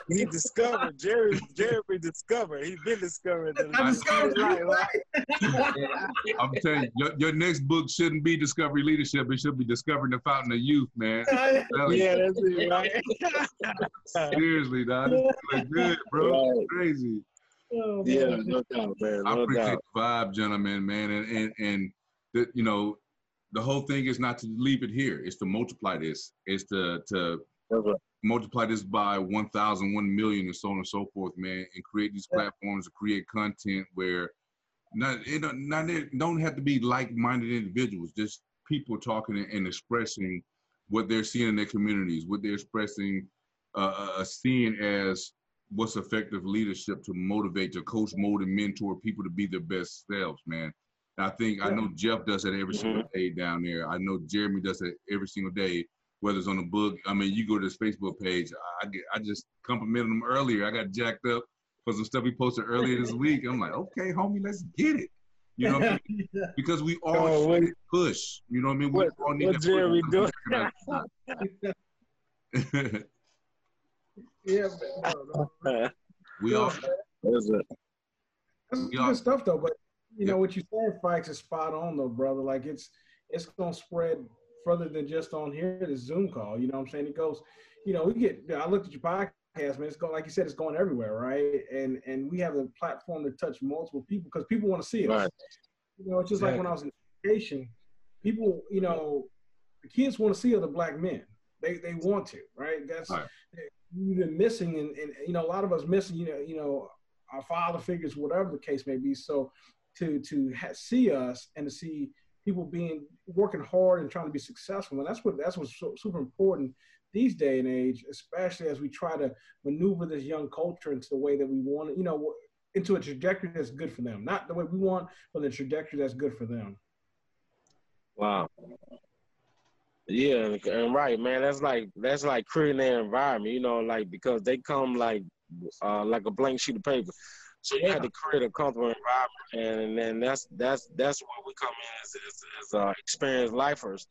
He discovered Jerry. Jerry discovered. He's been discovered. that I it's discovered right, you, right. I'm telling you, your, your next book shouldn't be Discovery Leadership. It should be Discovering the Fountain of Youth, man. right? Telling you. Yeah, that's it, right? *laughs* Seriously, dog. This good, bro. Right. Crazy. Oh, Yeah, no doubt, man. I No appreciate doubt. the vibe, gentlemen, man, and and and the, you know, the whole thing is not to leave it here. It's to multiply this. It's to to right. Multiply this by 1,000, 1 million, and so on and so forth, man, and create these Yeah. platforms to create content where not it don't, not it don't have to be like-minded individuals, just people talking and, expressing what they're seeing in their communities, what they're expressing, uh, uh, seeing as what's effective leadership to motivate, to coach, mold, and mentor people to be their best selves, man. And I think I know Jeff does that every single day down there. I know Jeremy does it every single day whether it's on the book. I mean, you go to his Facebook page. I get, I just complimented him earlier. I got jacked up for some stuff he posted earlier this week. I'm like, okay, homie, let's get it. You know, what I mean? *laughs* Because we all Oh, what- push. You know what I mean? We What- all need what that Jeremy push. *laughs* Yeah, but no, no. *laughs* we all. That's it. That's Yeah. good stuff though. But you Yeah. know what you said, Fikes, is spot on though, brother. Like it's it's gonna spread further than just on here, this Zoom call. You know what I'm saying? It goes, you know, we get I looked at your podcast, man, it's going like you said, it's going everywhere, right? And and we have a platform to touch multiple people because people want to see us. Right. You know, it's just like when I was in education, people, you know, the kids want to see other black men. They they want to, right? That's Right. we've been missing, and, and you know, a lot of us missing. You know, you know, our father figures, whatever the case may be. So to to ha- see us and to see people being working hard and trying to be successful, and that's what that's what's so, super important these day and age, especially as we try to maneuver this young culture into the way that we want it. You know, into a trajectory that's good for them, not the way we want, but the trajectory that's good for them. Wow. Yeah, and, and right, man. That's like that's like creating their environment, you know, like because they come like uh like a blank sheet of paper. So you have to create a comfortable environment, and then that's that's that's where we come in as as, as uh, experienced lifers.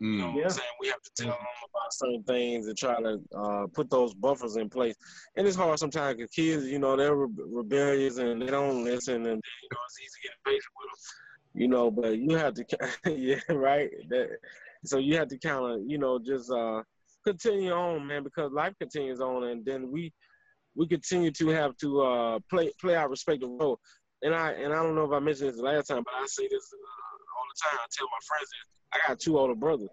You know Mm. what Yeah. I'm saying? We have to tell them about certain things and try to uh, put those buffers in place. And it's hard sometimes because kids, you know, they're re- rebellious and they don't listen, and you know, it's easy to get impatient with them. You know, but you have to, *laughs* yeah, right. That, so you have to kind of, you know, just uh, continue on, man, because life continues on, and then we we continue to have to uh, play play our respective role. And I and I don't know if I mentioned this last time, but I say this uh, all the time. I tell my friends this. I got two older brothers.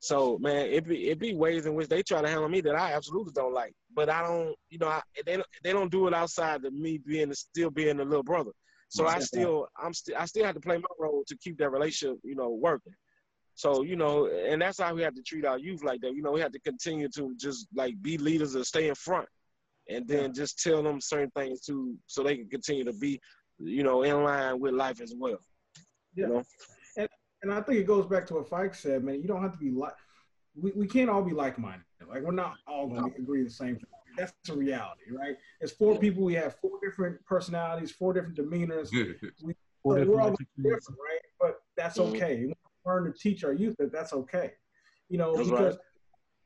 So man, it be it be ways in which they try to handle me that I absolutely don't like. But I don't, you know, I, they don't they don't do it outside of me being still being a little brother. So I still I'm still I still have to play my role to keep that relationship, you know, working. So you know, and that's how we have to treat our youth like that. You know, we have to continue to just like be leaders and stay in front, and then just tell them certain things too, so they can continue to be, you know, in line with life as well. Yeah. You know? and I think it goes back to what Fike said, man. You don't have to be like, we, we can't all be like minded. Like we're not all going to agree the same thing. That's the reality, right? It's four people. We have four different personalities, four different demeanors. Mm. Four So different we're all different, right? But that's Mhm. okay. We learn to teach our youth that that's okay. You know, That's because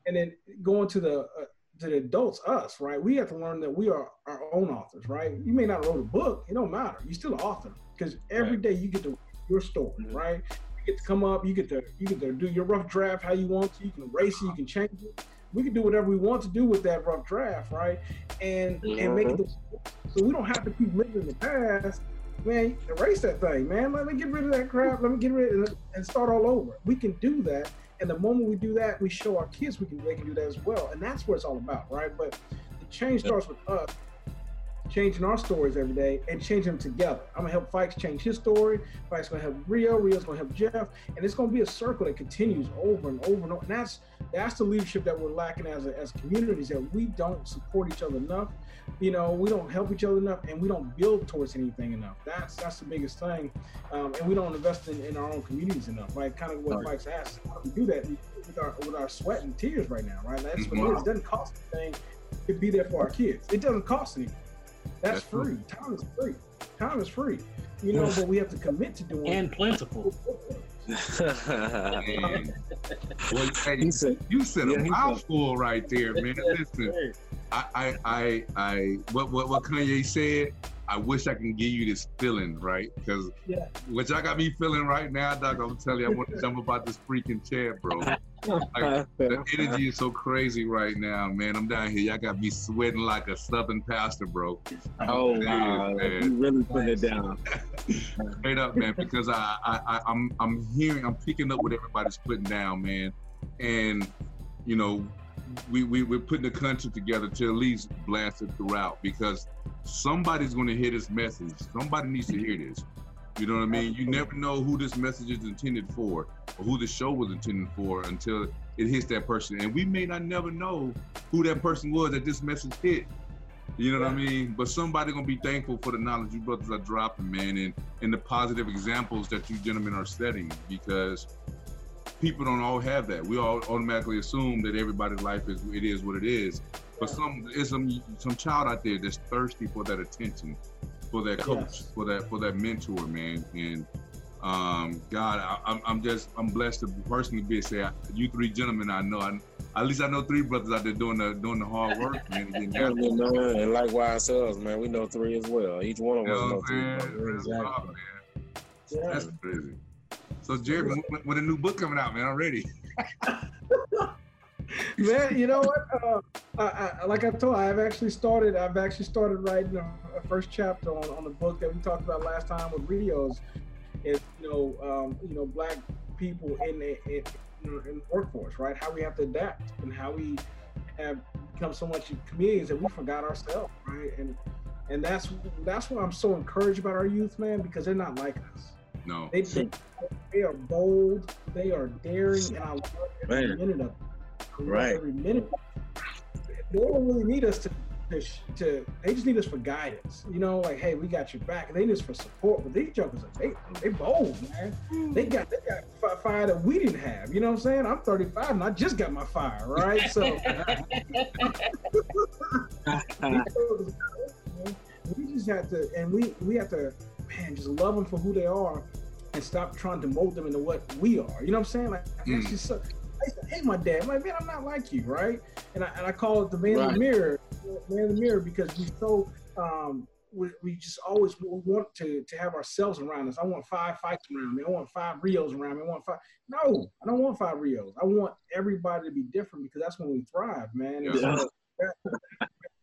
and then going to the uh, to the adults, us, right? We have to learn that we are our own authors, right? You may not wrote a book, it don't matter. You're still an author because every day you get to your story, Mhm. right? You get to come up, you get to you get to do your rough draft how you want to. You can erase it, you can change it. We can do whatever we want to do with that rough draft, right? And and make it the, so we don't have to keep living in the past. Man, erase that thing, man. Let me get rid of that crap. Let me get rid of it and start all over. We can do that. And the moment we do that, we show our kids we can they can do that as well. And that's what it's all about, right? But the change starts with us changing our stories every day and changing them together. I'm gonna help Fikes change his story. Fikes gonna help Rio. Rio's gonna help Jeff, and it's gonna be a circle that continues over and over and over. And that's that's the leadership that we're lacking as a, as communities that we don't support each other enough. You know, we don't help each other enough, and we don't build towards anything enough. That's that's the biggest thing, um, and we don't invest in, in our own communities enough. Right? Kind of what Right. Fikes asked. How do we do that with our with our sweat and tears right now? Right? That's what it is. It doesn't cost anything to be there for our kids. It doesn't cost anything. That's, That's true. free. Time is free. Time is free. You know, but we have to commit to doing and plentiful. Well, hey, said, you said Yeah, a mouthful right there, man. *laughs* Listen, I, I, I, I, what, what, what Kanye said. I wish I can give you this feeling, right? Because Yeah. what y'all got me feeling right now, Doc. I'm telling you, I want to jump about this freaking chair, bro. *laughs* Like, *laughs* the *laughs* energy is so crazy right now, man. I'm down here. Y'all got me sweating like a southern pastor, bro. oh It is, wow, man. you really putting it down. *laughs* Straight up, man, because I, I, I I'm I'm hearing, I'm picking up what everybody's putting down, man, and you know, we we we're putting the country together to at least blast it throughout because somebody's going to hear this message. Somebody needs to hear this. You know what I mean? You never know who this message is intended for or who the show was intended for until it hits that person, and we may not never know who that person was that this message hit. You know what I mean? But somebody gonna be thankful for the knowledge you brothers are dropping, man, and and the positive examples that you gentlemen are setting because people don't all have that. We all automatically assume that everybody's life is it is what it is. But some is some some child out there that's thirsty for that attention, for that coach, Yes. for that for that mentor, man. And um, God, I, I'm I'm just I'm blessed to personally be say you three gentlemen I know. I, at least I know three brothers out there doing the doing the hard work, *laughs* man. and getting Yeah, after and likewise ourselves, man. We know three as well. Each one of You us know know what three. I'm saying? bro. That's Exactly. wild, man. Yeah. That's crazy. So Jerry, with, when a new book coming out, man, I'm ready. *laughs* *laughs* Man, you know what? Uh, I, I, like I told, I've actually started. I've actually started writing a, a first chapter on, on the book that we talked about last time with Rios. Is you know, um, you know, black people in the in, you in workforce, right? How we have to adapt and how we have become so much comedians that we forgot ourselves, right? And and that's that's why I'm so encouraged about our youth, man, because they're not like us. No. They they, they are bold, they are daring, and I love every minute of it. I love Right. Every minute. They don't really need us to, to, to. They just need us for guidance. You know, like, hey, we got your back. They need us for support. But these jokers are they they bold, man. They got they got fi- fire that we didn't have. You know what I'm saying? I'm 35 and I just got my fire, right? So *laughs* *laughs* we just have to, and we we have to, man, just love them for who they are, and stop trying to mold them into what we are. You know what I'm saying? Like Mm. that's just so. I used to hate my dad. I'm like, man, I'm not like you, right? And I and I call it the man in the mirror, man in the mirror, because we so um we, we just always want to to have ourselves around us. I want five Fikes around me. I want five Rios around me. I want five. No, I don't want five Rios. I want everybody to be different because that's when we thrive, man. Yeah. so,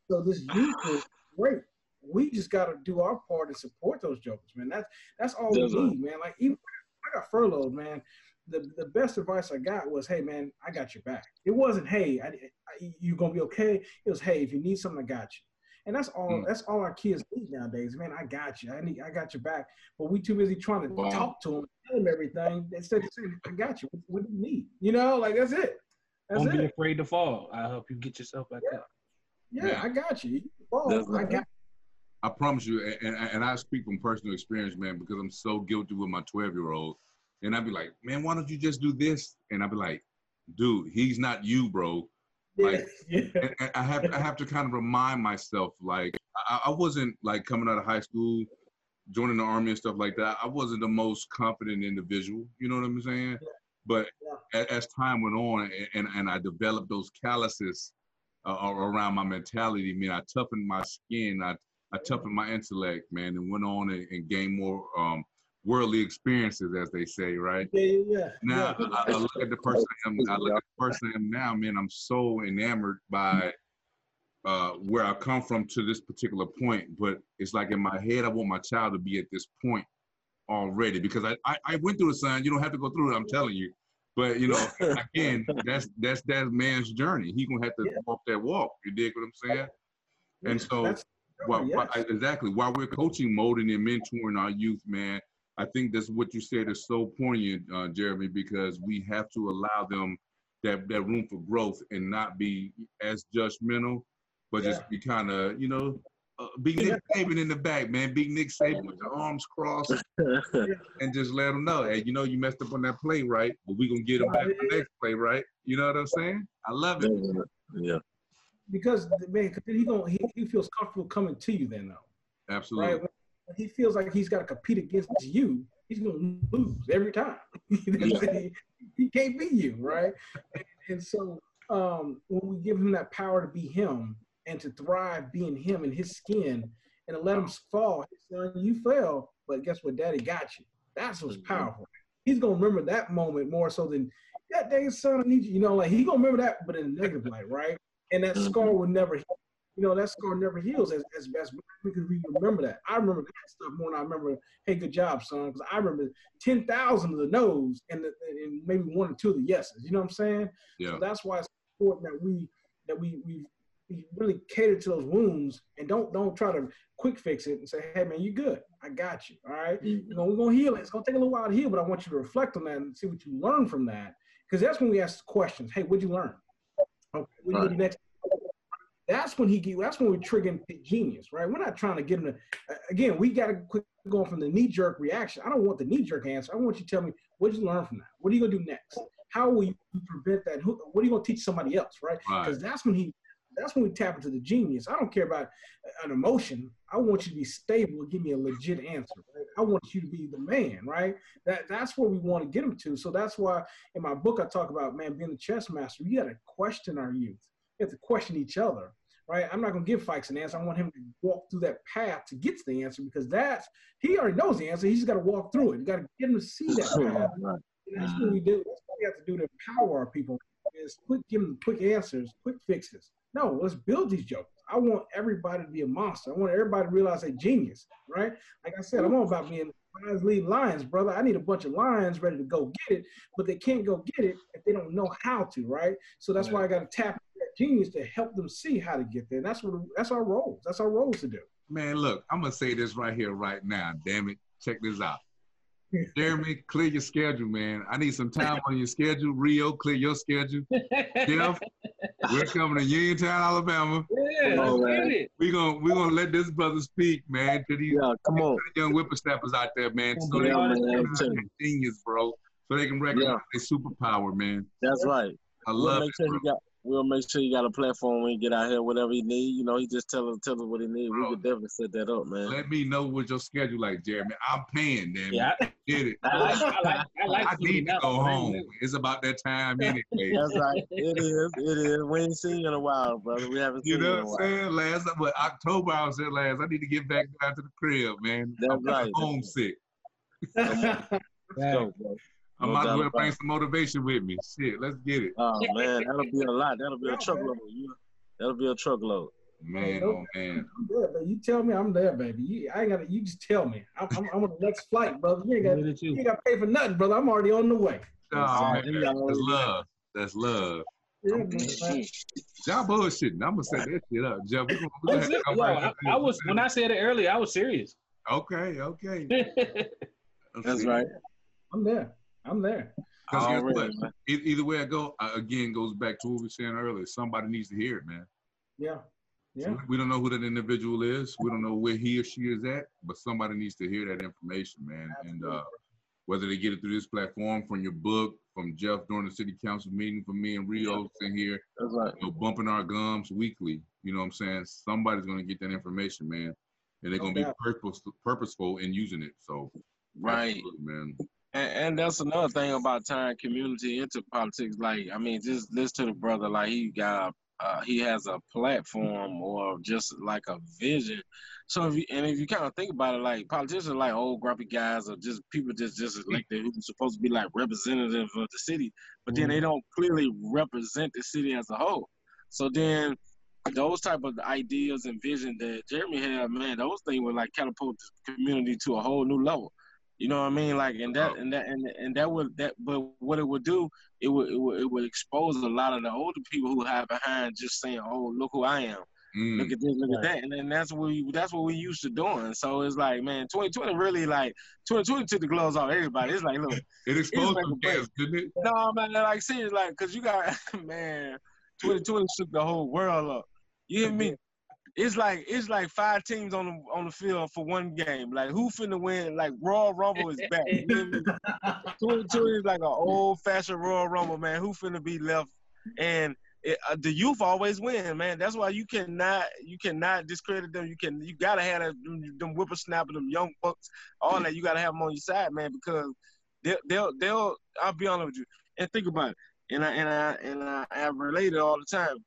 so this youth is great. We just got to do our part and support those jokers, man. That's that's all we right. need, man. Like even I got furloughed, man. The, the best advice I got was, hey man, I got your back. It wasn't, hey, I, I, you gonna be okay. It was, hey, if you need something, I got you. And that's all. Mm. That's all our kids need nowadays, man. I got you. I need. I got your back. But we too busy trying to Wow. talk to them, tell them everything instead of saying, I got you. What, what do you need? You know, like that's it. That's Don't be afraid to fall. I'll help you get yourself back up. Yeah, Yeah. I got you. That's I right. got. I promise you, and, and, and I speak from personal experience, man, because I'm so guilty with my 12 year old. And I'd be like, man, why don't you just do this? And I'd be like, dude, he's not you, bro. Like, yeah. *laughs* I have I have to kind of remind myself, like I, I wasn't like coming out of high school, joining the army and stuff like that. I wasn't the most confident individual. You know what I'm saying? But a- as time went on, and and I developed those calluses uh, around my mentality, man, I toughened my skin. I I toughened my intellect, man, and went on and, and gained more um, worldly experiences, as they say, right? Yeah, yeah, yeah. Now yeah. I, I look at the person I am. I look at the person I am now, man. I'm so enamored by uh, where I come from to this particular point. But it's like in my head, I want my child to be at this point already because I, I, I went through the sign. You don't have to go through it. I'm telling you. But you know, *laughs* again, that's that's that man's journey. He gonna have to Yeah. walk that walk. You dig what I'm saying? And so That's- while, yes. while- exactly while we're coaching, molding, and mentoring our youth, man, I think that's what you said is so poignant, uh, Jeremy, because we have to allow them that that room for growth and not be as judgmental, but just be kind of, you know, uh, be Nick Saban in the back, man. Be Nick Saban with your arms crossed *laughs* and just let them know, hey, you know, you messed up on that play, right? But we gonna get them back the next play, right? You know what I'm saying? I love it. yeah. because man, 'cause he don't he, he feels comfortable coming to you then though, Absolutely. right? He feels like he's got to compete against you, he's gonna lose every time. *laughs* he, he, can't beat you, right? And, and so um, when we give him that power to be him and to thrive being him in his skin and to let him fall, son, you fell, but guess what? Daddy got you. That's what's mm-hmm. powerful. He's gonna remember that moment more so than that day, son, I need you. You know, like he gonna remember that, but in a negative light, right? And that mm-hmm. scar will never heal. You know, that scar never heals as, as best because we remember that. I remember that stuff more than I remember, hey, good job, son. Because I remember 10,000 of the no's and, the, and maybe one or two of the yeses. You know what I'm saying? Yeah. So that's why it's important that we that we we we really cater to those wounds and don't don't try to quick fix it and say, hey man, you're good. I got you. All right? mm-hmm. You know, we're gonna heal it. It's gonna take a little while to heal, but I want you to reflect on that and see what you learn from that. Because that's when we ask questions. Hey, what'd you learn? Okay, what do you do next? That's when he that's when we trigger genius, right? We're not trying to get him to again, we gotta quit going from the knee-jerk reaction. I don't want the knee-jerk answer. I want you to tell me what you learn from that? What are you gonna do next? How will you prevent that? Who, what are you gonna teach somebody else, right? Because right. that's when he that's when we tap into the genius. I don't care about an emotion. I want you to be stable and give me a legit answer. Right? I want you to be the man, right? That that's where we want to get them to. So that's why in my book I talk about man being the chess master. You got to question our youth. You have to question each other, right? I'm not gonna give Fikes an answer. I want him to walk through that path to get to the answer because that's he already knows the answer. He's got to walk through it. You got to get him to see that path. And that's what we do. That's what we have to do to empower our people. Is quick, give them quick answers, quick fixes. No, let's build these jokers. I want everybody to be a monster. I want everybody to realize they're genius, right? Like I said, I'm all about being lions lead lions, brother. I need a bunch of lions ready to go get it, but they can't go get it if they don't know how to, right? So that's why I got to tap that genius to help them see how to get there. And that's what that's our roles. That's our roles to do. Man, look, I'm gonna say this right here, right now. Damn it, check this out. *laughs* Jeremy, clear your schedule, man. I need some time on your schedule. Rio, clear your schedule. Jeff, *laughs* we're coming to Uniontown, Alabama. Yeah, on, we're gonna we're gonna let this brother speak, man, to these yeah, come on. young whippersnappers out there, man. So they can genius, bro. So they can recognize yeah. their superpower, man. That's right. I love it. Sure we'll make sure you got a platform when you get out here, whatever you need. You know, he just tell us tell us what he need. We could definitely set that up, man. Let me know what your schedule like, Jeremy. I'm paying, damn yeah. Get it. *laughs* I, like, I, like, I, like I need to go home. Man. It's about that time *laughs* anyway. That's right. It is. It is. We ain't seen you in a while, brother. We haven't you seen you You know what I'm saying? Last but October I was there last. I need to get back down to the crib, man. That's I'm right. homesick. *laughs* Let's go, bro. I might as well bring some motivation with me. Shit, let's get it. Oh man, that'll be a lot. That'll be a truckload. That'll be a truckload. Man, oh man. I'm there, but you tell me I'm there, baby. You, I ain't gotta. You just tell me. I'm, I'm, I'm on the next flight, brother. You ain't got. You ain't got to pay for nothing, brother. I'm already on the way. Oh, man, that's love. That's love. Yeah, man. Y'all bullshitting. I'm gonna set that shit up, Jeff. I, I was when I said it earlier. I was serious. Okay, okay. *laughs* That's right. I'm there. I'm there. Because Either way I go, again, goes back to what we were saying earlier. Somebody needs to hear it, man. Yeah. Yeah. So we don't know who that individual is. We don't know where he or she is at, but somebody needs to hear that information, man. Absolutely. And uh, whether they get it through this platform, from your book, from Jeff during the city council meeting, from me and Rio in here, That's right. you know, bumping our gums weekly. You know what I'm saying? Somebody's gonna get that information, man, and they're gonna be purposeful, purposeful in using it. So, right, man. And, and, that's another thing about tying community into politics. Like, I mean, just listen to the brother. Like, he got, uh, he has a platform or just like a vision. So, if you, and if you kind of think about it, like politicians, are like old grumpy guys, or just people just just elected who's supposed to be like representative of the city, but then they mm-hmm. don't clearly represent the city as a whole. So then those type of ideas and vision that Jeremy had, man, those things would like catapult the community to a whole new level. You know what I mean? Like, and that, and that, and, and that would that, but what it would do, it would, it would, it would expose a lot of the older people who hide behind just saying, "Oh, look who I am." Mm. Look at this, look right. at that, and then that's what we that's what we used to doing. So it's like, man, 2020 really like 2020 took the gloves off everybody. It's like, look, *laughs* it exposed them gas, didn't it? No, man, like seriously, like, cause you got *laughs* man, 2020 shook the whole world up. You hear me? It's like it's like five teams on the on the field for one game. Like who finna win? Like Royal Rumble is back. *laughs* Twenty two is like an old fashioned Royal Rumble, man. Who finna be left? And it, uh, the youth always win, man. That's why you cannot you cannot discredit them. You can you gotta have that, them, them whippersnapper, them young bucks, all that. You gotta have them on your side, man, because they'll they'll, they'll I'll be honest with you and think about it. And I and I and I, I relate it all the time.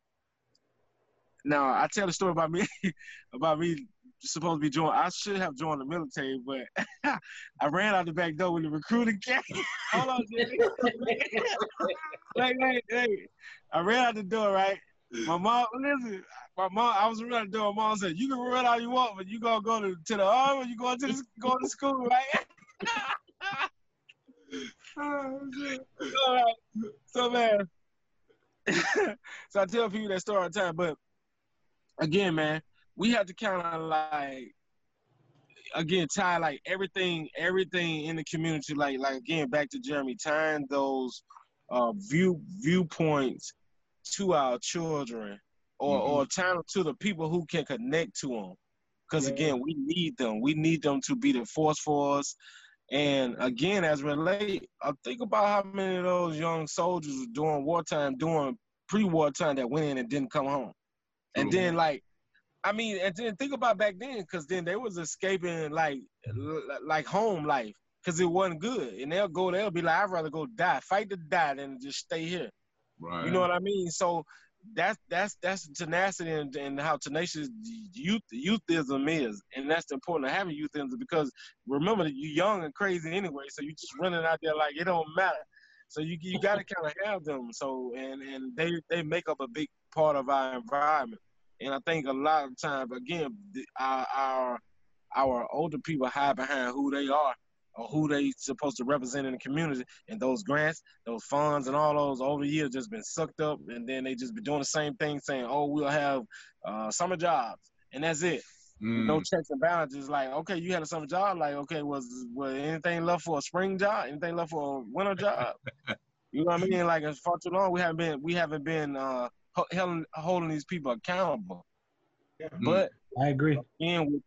Now I tell the story about me *laughs* about me supposed to be joined. I should have joined the military, but *laughs* I ran out the back door with the recruiting came. *laughs* Hold on, Jimmy. wait, wait, wait. I ran out the door, right? My mom, listen, my mom, I was running out the door. My mom said, "You can run all you want, but you gonna go to, to the army. You going to the, to school, right?" oh, all right. So man, so I tell people that story all the time, but again, man, we have to kind of like again tie like everything everything in the community like like again back to Jeremy tying those uh view viewpoints to our children or mm-hmm. or tying them to the people who can connect to them because yeah. again we need them we need them to be the force for us and again as relate I think about how many of those young soldiers during wartime doing pre-wartime that went in and didn't come home and then like I mean, and then think about back then, because then they was escaping like like home life, because it wasn't good, and they'll go, they'll be like, I'd rather go die, fight to die, than just stay here. Right. You know what I mean? So that's that's that's tenacity and, and how tenacious youth youthism is, and that's important of having youthism because remember you're young and crazy anyway, so you're just running out there like it don't matter. So you you got to kind of have them. So and and they they make up a big part of our environment. And I think a lot of times, again, our, our our older people hide behind who they are or who they supposed to represent in the community. And those grants, those funds, and all those over the years just been sucked up, and then they just be doing the same thing, saying, "Oh, we'll have uh, summer jobs," and that's it. Mm. No checks and balances. Like, okay, you had a summer job. Like, okay, was was anything left for a spring job? Anything left for a winter job? *laughs* you know what I mean? Like, as far too long, we haven't been we haven't been uh, holding, holding these people accountable. Yeah. But I agree. Again, with,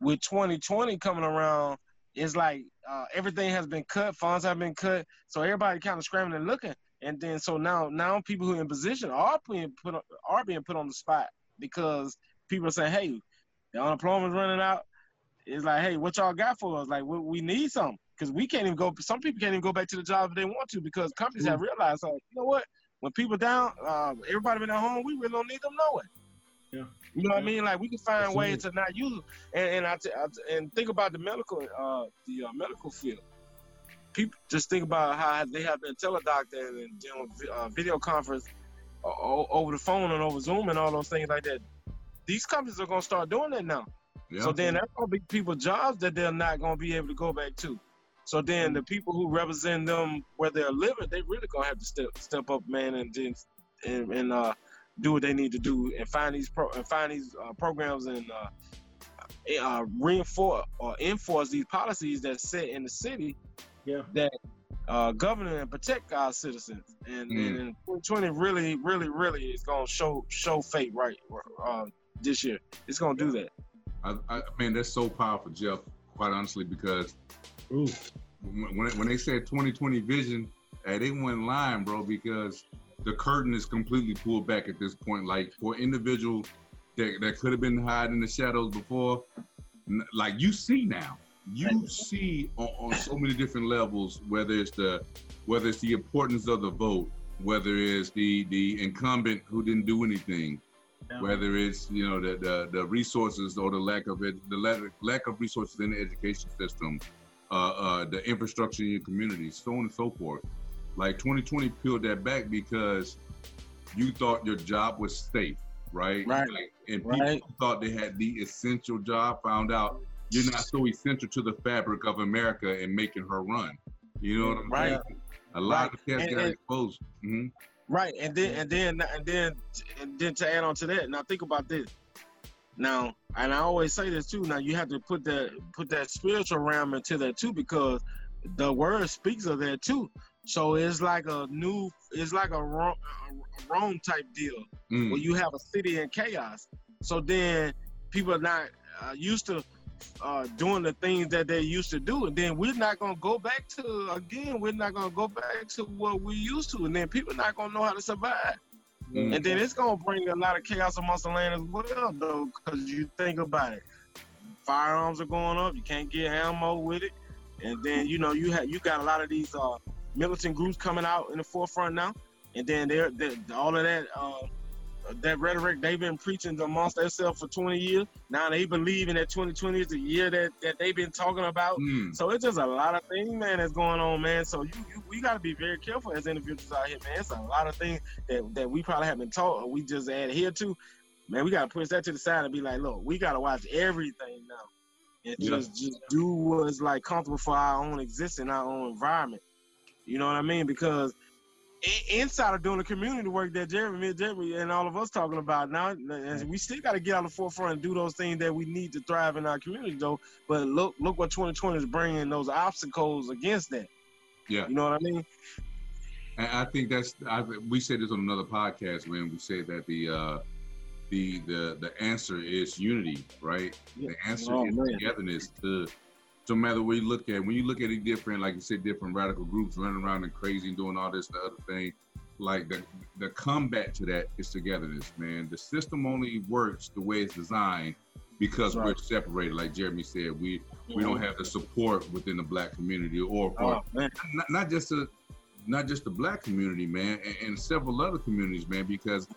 with 2020 coming around, it's like uh, everything has been cut, funds have been cut, so everybody kind of scrambling and looking. And then so now now people who are in position are being put on, are being put on the spot because people are saying, hey, the unemployment's running out. It's like, hey, what y'all got for us? Like, we, we need something because we can't even go. Some people can't even go back to the job if they want to because companies mm have realized, like, you know what? When people down, uh, everybody been at home, we really don't need them nowhere. Yeah. You know what I mean? Like we can find That's ways to not use them. And, and I, t- I t- and think about the medical uh, the uh, medical field. People just think about how they have been teledoctoring and doing uh, video conference uh, over the phone and over Zoom and all those things like that. These companies are gonna start doing that now. Yeah. So then that's gonna be people jobs that they're not gonna be able to go back to. So then the people who represent them where they're living, they really gonna have to step step up, man, and then and, and uh, do what they need to do and find these pro and find these uh, programs and uh, eh, uh, reinforce or enforce these policies that set in the city yeah. that uh, govern and protect our citizens. And, mm. and 2020 really, really, really is gonna show show fate right uh, this year. It's gonna do that. I, I mean, that's so powerful, Jeff. Quite honestly, because When, when they said 2020 vision, hey, they went line, bro, because the curtain is completely pulled back at this point. Like for individuals that, that could have been hiding in the shadows before, like you see now, you see on, on, so many different levels, whether it's the whether it's the importance of the vote, whether it's the the incumbent who didn't do anything, whether it's you know the, the the resources or the lack of it, the lack, lack of resources in the education system, uh, uh, the infrastructure in your community, so on and so forth. Like 2020 peeled that back because you thought your job was safe, right? Right. Like, and people right. thought they had the essential job, found out you're not so essential to the fabric of America and making her run. You know what I'm right. saying? A lot right. of cats got exposed. Mm-hmm. Right, and then and then and then and then to add on to that, now think about this. Now, and I always say this too. Now you have to put that put that spiritual realm into that too, because the word speaks of that too. So it's like a new, it's like a Rome, a Rome type deal mm. where you have a city in chaos. So then people are not uh, used to uh, doing the things that they used to do, and then we're not gonna go back to again. We're not gonna go back to what we used to, and then people are not gonna know how to survive. Mm. And then it's gonna bring a lot of chaos amongst the land as well, though, because you think about it, firearms are going up. You can't get ammo with it, and then you know you have you got a lot of these uh, militant groups coming out in the forefront now, and then they're, they're all of that uh, that rhetoric they've been preaching amongst themselves for 20 years. Now they believe in that 2020 is the year that that they've been talking about. Mm. So it's just a lot of things, man, that's going on, man. So you, you we got to be very careful as individuals out here, man. It's a lot of things that, that we probably haven't taught or we just adhere to. Man, we got to push that to the side and be like, look, we got to watch everything now and Yeah. just just do what's like comfortable for our own existence, our own environment. You know what I mean? Because inside of doing the community work that Jeremy, Jeremy, and all of us talking about now, and we still got to get on the forefront and do those things that we need to thrive in our community, though. But look, look what 2020 is bringing those obstacles against that. Yeah. You know what I mean? And I think that's I, we said this on another podcast when we said that the uh, the the the answer is unity, right? The answer Oh, is man. togetherness. To no matter where you look at, when you look at it different, like you said, different radical groups running around and crazy and doing all this the other thing. Like the the combat to that is togetherness, man. The system only works the way it's designed because we're separated. Like Jeremy said, we we don't have the support within the black community or Oh, not, not just the not just the black community, man, and, and several other communities, man, because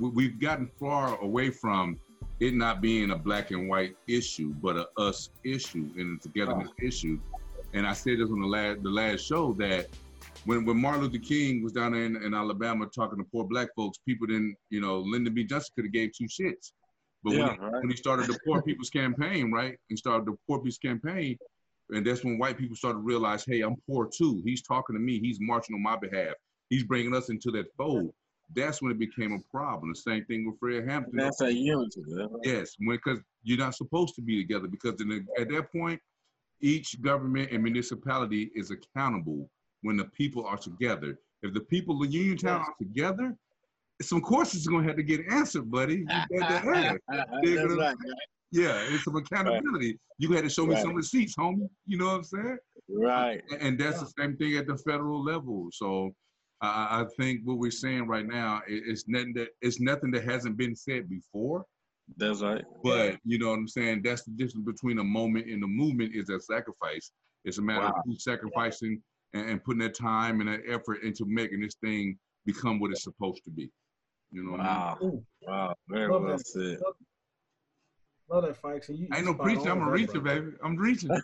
we, we've gotten far away from it not being a black and white issue, but a us issue and a togetherness issue. And I said this on the last the last show that when when Martin Luther King was down there in, in Alabama talking to poor black folks, people didn't, you know, Lyndon B. Johnson could have gave two shits. But Yeah, when, he, right. when he started the Poor People's Campaign, right, and started the Poor People's Campaign, and that's when white people started to realize, hey, I'm poor too. He's talking to me. He's marching on my behalf. He's bringing us into that fold. That's when it became a problem. The same thing with Fred Hampton. That's a unity. Yes, because you're not supposed to be together. Because in the, at that point, each government and municipality is accountable when the people are together. If the people of Uniontown are together, some questions are gonna have to get answered, buddy. To. *laughs* Gonna- right. Yeah, it's some accountability. You had to show me Right. some receipts, homie. You know what I'm saying? Right. And- And that's the same thing at the federal level. So I, I- I think what we're saying right now is nothing that it's nothing that hasn't been said before. That's right. But you know what I'm saying? That's the difference between a moment and a movement is a sacrifice. It's a matter Wow. of who's sacrificing and, and putting that time and that effort into making this thing become what it's supposed to be. You know what I mean? Wow. Ooh, Wow. Very Love well that. said. love that, Fikes. And you, I ain't no preacher. I'm a with reacher, bro. baby. I'm reaching. *laughs*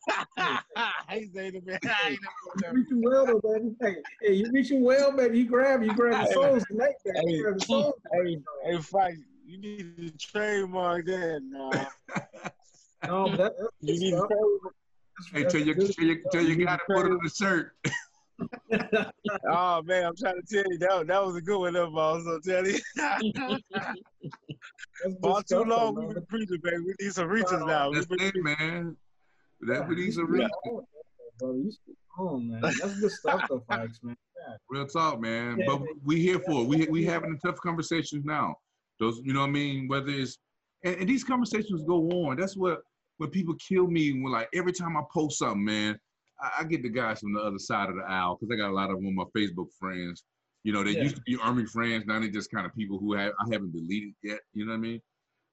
He said it, man. I ain't never reaching well, though, baby. Hey, hey, you reaching well, baby. You grab, you grab the souls tonight, baby. Hey, You grab the souls. Hey, hey, Fikes, you need to trademark that now. No, but that, that's You good need to stuff. trademark. That's- hey, that's tell your, good tell your, stuff. tell your guy to put it on the shirt. *laughs* Oh man, I'm trying to tell you that that was a good one, though, boss. I'm telling you. *laughs* That's too stuff, long, man. we've been preaching, baby. We need some reachers now. That's it, man. That's what he's a You reach. speak brother. You speak man. That's good stuff, though, *laughs* Fikes, man. Real talk, man. Yeah, but man. we here for it. We we having the tough conversations now. Those, you know what I mean? Whether it's and, and these conversations go on. That's what when people kill me when like every time I post something, man, I, I get the guys from the other side of the aisle because I got a lot of them on my Facebook friends. You know, they Yeah. used to be army friends. Now they just kind of people who have I haven't deleted yet. You know what I mean?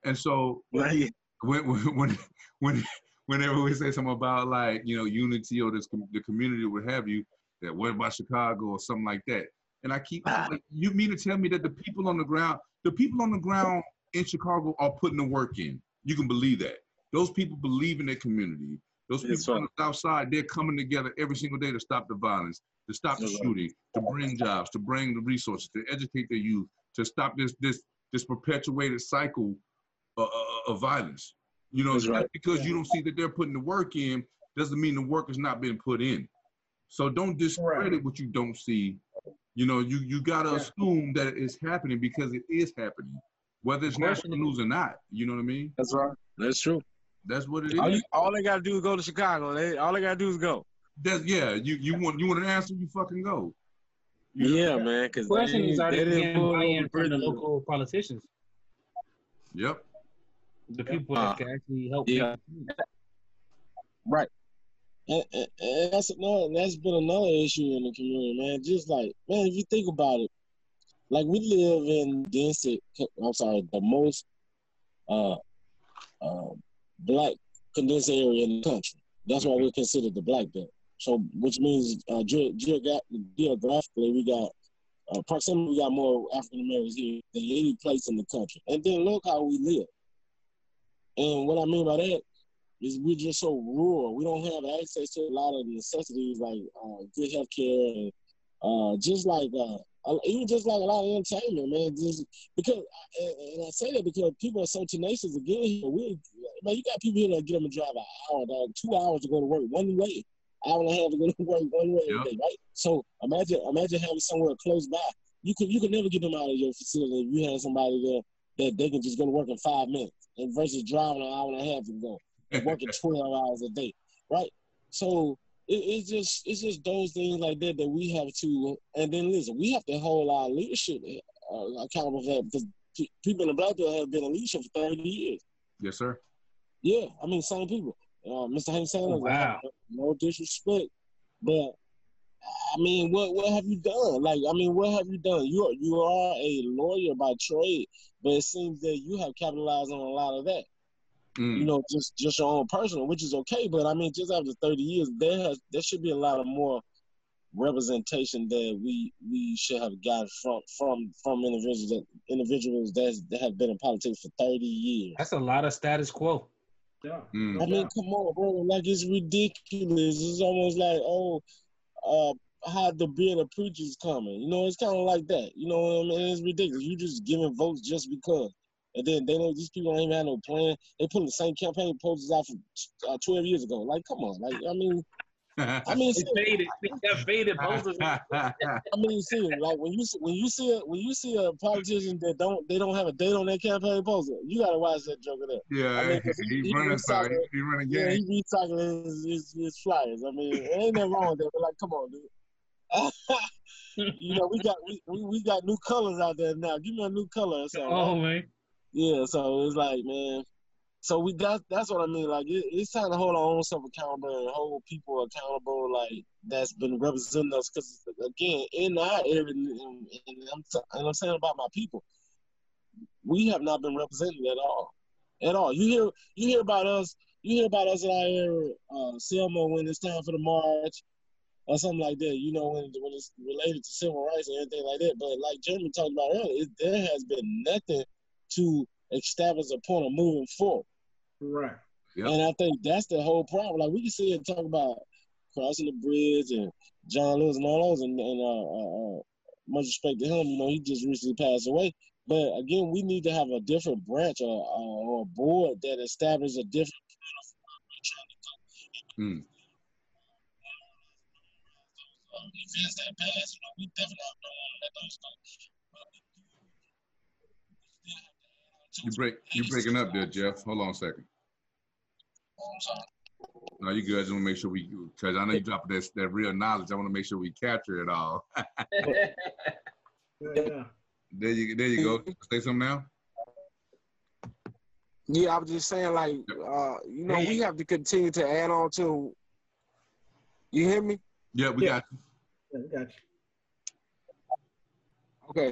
And so Right. when when *laughs* when when whenever we say something about like you know unity or this the community would have you that what about Chicago or something like that, and I keep Ah. like, you mean to tell me that the people on the ground the people on the ground in Chicago are putting the work in. You can believe that. Those people believe in their community. Those people on the south side, they're coming together every single day to stop the violence, to stop the shooting, to bring jobs, to bring the resources, to educate their youth, to stop this this this perpetuated cycle of, of violence. You know, just right. because you don't see that they're putting the work in doesn't mean the work has not been put in. So don't discredit Right. what you don't see. You know, you you gotta assume that it's happening because it is happening, whether it's national news or not. You know what I mean? That's right. That's true. That's what it All, is. you, all they gotta do is go to Chicago. They, all they gotta do is go. That's yeah. You you want you want an answer? You fucking go. You know? Yeah, man. Because The question is, are they getting buy-in from the local. local politicians, Yep. the people Uh, that can actually help? yeah. Right. And, and, and that's another. That's been another issue in the community, man. Just like, man, if you think about it, like we live in density. I'm sorry, the most uh, uh, black condensed area in the country. That's why we're considered the black belt. So, which means uh, ge- geographically, we got uh, proximity, we got more African Americans here than any place in the country. And then look how we live. And what I mean by that is we're just so rural. We don't have access to a lot of necessities like uh, good health care and uh, just like uh, Oh, even just like a lot of entertainment, man. Just because, and, and I say that because people are so tenacious to get here. We, man, you got people here that get them to drive an hour, dog, two hours to go to work one way, hour and a half to go to *laughs* work one way, yep. day, right? So imagine, imagine having somewhere close by. You could, you could never get them out of your facility if you had somebody there that they can just go to work in five minutes, and versus driving an hour and a half to go, working *laughs* twelve hours a day, right? So it, it's just it's just those things like that that we have to. And then listen, we have to hold our leadership uh, accountable for that because people in the black belt have been in leadership for thirty years. Yes, sir. Yeah, I mean same people. Uh, Mr. Hank Sanders. Oh, wow. No disrespect, but I mean, what what have you done? Like, I mean, what have you done? You are, you are a lawyer by trade, but it seems that you have capitalized on a lot of that. Mm. You know, just just your own personal, which is okay. But I mean, just after thirty years, there has there should be a lot of more representation that we we should have got from from from individuals that individuals that, that have been in politics for thirty years. That's a lot of status quo. Yeah. Mm. I mean, come on, bro. Like it's ridiculous. It's almost like, oh, uh, how the beard of preachers coming. You know, it's kind of like that. You know what I mean? It's ridiculous. You just giving votes just because. And then they know these people don't even have no plan. They put the same campaign posters out from uh, 12 years ago. Like, come on. Like, I mean, I mean, *laughs* they faded. They faded posters. *laughs* I mean, see, like when you when you see a when you see a politician that don't they don't have a date on their campaign poster, you gotta watch that joker there. Yeah, I mean, he, he, running, sorry, he running game. Yeah, he recycling his, his, his flyers. I mean, it ain't nothing wrong with that. But like, come on, dude. *laughs* you know, we got we, we got new colors out there now. Give me a new color or something. Oh man. Yeah, so it's like, man. So we that that's what I mean. Like it, it's time to hold our own self accountable and hold people accountable. Like that's been representing us. Because again, in our area, and, and, I'm t- and I'm saying about my people, we have not been represented at all, at all. You hear you hear about us. You hear about us in our area, uh, Selma, when it's time for the march or something like that. You know, when when it's related to civil rights and everything like that. But like Jeremy talked about earlier, it, there has been nothing to establish a point of moving forward. Right. Yep. And I think that's the whole problem. Like we can sit and talk about crossing the bridge and John Lewis and all those, and, and uh, uh, uh, much respect to him. You know, he just recently passed away. But again, we need to have a different branch or, or a board that establishes a different. Mm. Events that pass, you know, we definitely don't want to let those go. You break you breaking up there, Jeff. Hold on a second. No, you good. I just want to make sure we, because I know you dropped that that real knowledge. I want to make sure we capture it all. *laughs* yeah. There you there you go. Say something now. Yeah, I was just saying, like, uh, you know, we have to continue to add on to. You hear me? Yeah, we Yeah. got you. Yeah, we got you. Okay.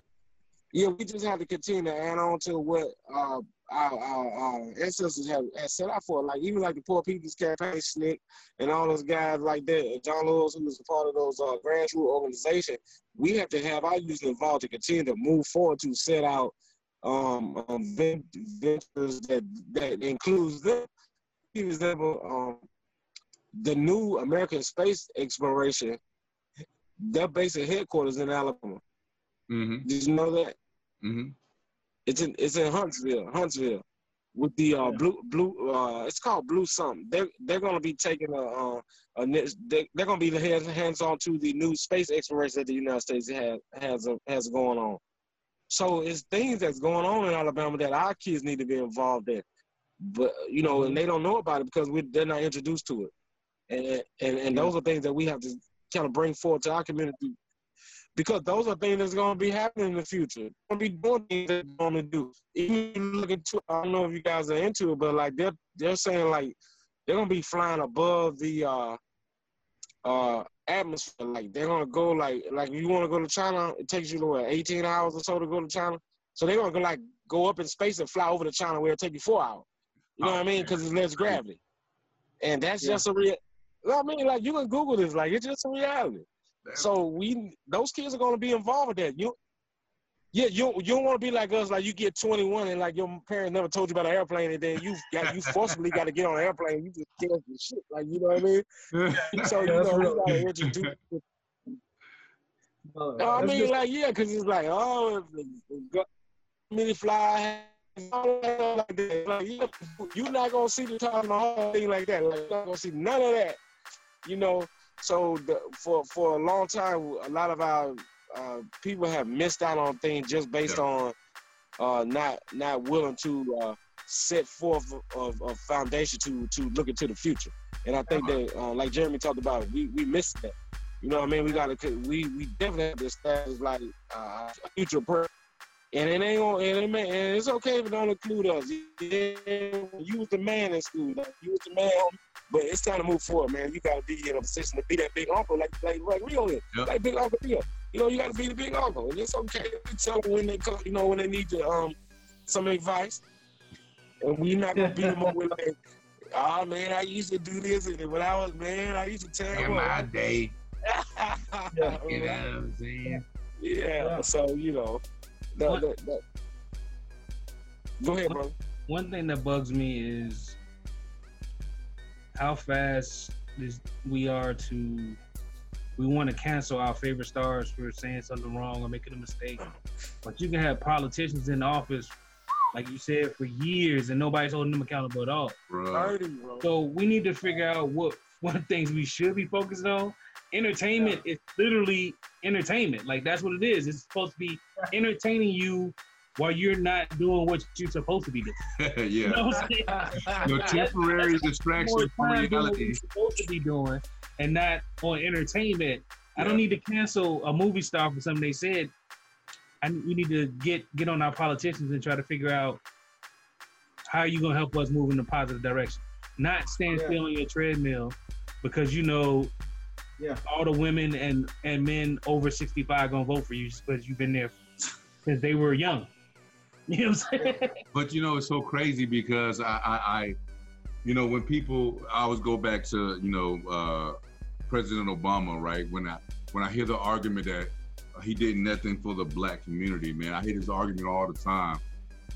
Yeah, we just have to continue to add on to what uh, our, our, our ancestors have, have set out for. Like even like the Poor People's Campaign, SNCC, and all those guys like that, John Lewis, who was a part of those uh, grassroots organizations. We have to have our youth involved to continue to move forward to set out um, um ventures that that includes them. For example, um, the new American space exploration, their basic headquarters in Alabama. Mm-hmm. Did you know that? Mm-hmm. It's in it's in Huntsville, Huntsville, with the uh, Yeah. blue blue. Uh, it's called Blue something. They're they're gonna be taking a, uh, a they, they're gonna be the hands hands on to the new space exploration that the United States has has uh, has going on. So it's things that's going on in Alabama that our kids need to be involved in, but you know, and they don't know about it because we they're not introduced to it, and and and those are things that we have to kind of bring forward to our community because those are things that's going to be happening in the future. Going to be doing things that they're going to do. Even if you look into, I don't know if you guys are into it, but like they're they're saying like they're going to be flying above the uh uh atmosphere. Like they're gonna go like like you want to go to China, it takes you what 18 hours or so to go to China. So they're gonna go like go up in space and fly over to China where it take you four hours. You know what I mean? Because it's less gravity, and that's Yeah. just a real. I mean, like you can Google this. Like it's just a reality. So we those kids are gonna be involved with that. You, yeah, you you don't want to be like us. Like you get 21 and like your parents never told you about an airplane, and then you got you forcibly got to get on an airplane. You just scared some shit. Like you know what I mean? *laughs* So you Yeah, that's know we gotta *laughs* introduce. Uh, No, I mean, just- like, yeah, because it's like, oh, if the, the go- mini fly, all that stuff like that. Like, yeah, you're not gonna see the top of the whole thing like that. Like, you're not gonna see none of that. You know, so the, for for a long time, a lot of our uh, people have missed out on things just based Yeah. on uh, not not willing to uh, set forth of a foundation to to look into the future. And I think that, uh, like Jeremy talked about, we we missed that. You know what I mean? We gotta we we definitely have to establish like uh, a future person. And it ain't gonna, and, it may, and it's okay if it don't include us. Yeah, you was the man in school. Like, you was the man, but it's time to move forward, man. You gotta be in a position to be that big uncle, like like like Rio is, Yep. like Big Uncle Rio. You know, you gotta be the big uncle, and it's okay to tell them when they come, you know, when they need to, um some advice. And we not gonna beat them up with like, oh man, I used to do this, and when I was man, I used to tell In them. my day, Yeah. *laughs* you know what I'm saying? Yeah. Yeah. So you know, that, What- that, that. Go ahead, bro. One thing that bugs me is how fast this, we are to. We want to cancel our favorite stars for saying something wrong or making a mistake, but you can have politicians in office, like you said, for years, and nobody's holding them accountable at all. Bro. Thirty, bro. So we need to figure out what what things we should be focusing on. Entertainment is literally entertainment. Like that's what it is. It's supposed to be entertaining you while you're not doing what you're supposed to be doing. *laughs* You yeah. know what I'm saying? Your temporary More distraction from time doing what reality. you're supposed to be doing and not on entertainment. I don't need to cancel a movie star for something they said. I we need to get get on our politicians and try to figure out how you gonna help us move in a positive direction. Not stand Yeah. still on your treadmill because you know Yeah. all the women and and men over 65 gonna vote for you just because you've been there since they were young. *laughs* You know what I'm saying? But you know, it's so crazy because I, I, I you know, when people, I always go back to, you know, uh, President Obama, right? When I when I hear the argument that he did nothing for the black community, man, I hear this argument all the time,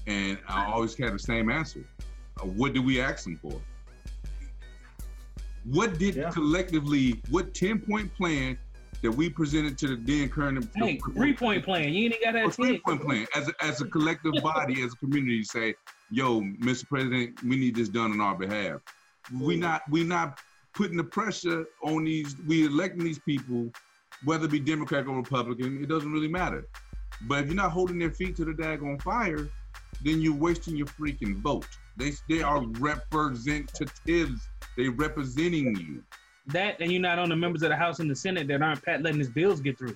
and I always had the same answer. Uh, what did we ask him for? What did Yeah. collectively, what ten point plan that we presented to the then current hey, three point plan. You ain't got that oh, three 10. point plan as a, as a collective body, as a community, say, "Yo, Mr. President, we need this done on our behalf." We not we not putting the pressure on these. We electing these people, whether it be Democrat or Republican, it doesn't really matter. But if you're not holding their feet to the daggone fire, then you're wasting your freaking vote. They they are representatives. They representing you. That and you're not on the members of the House and the Senate that aren't pat letting his bills get through.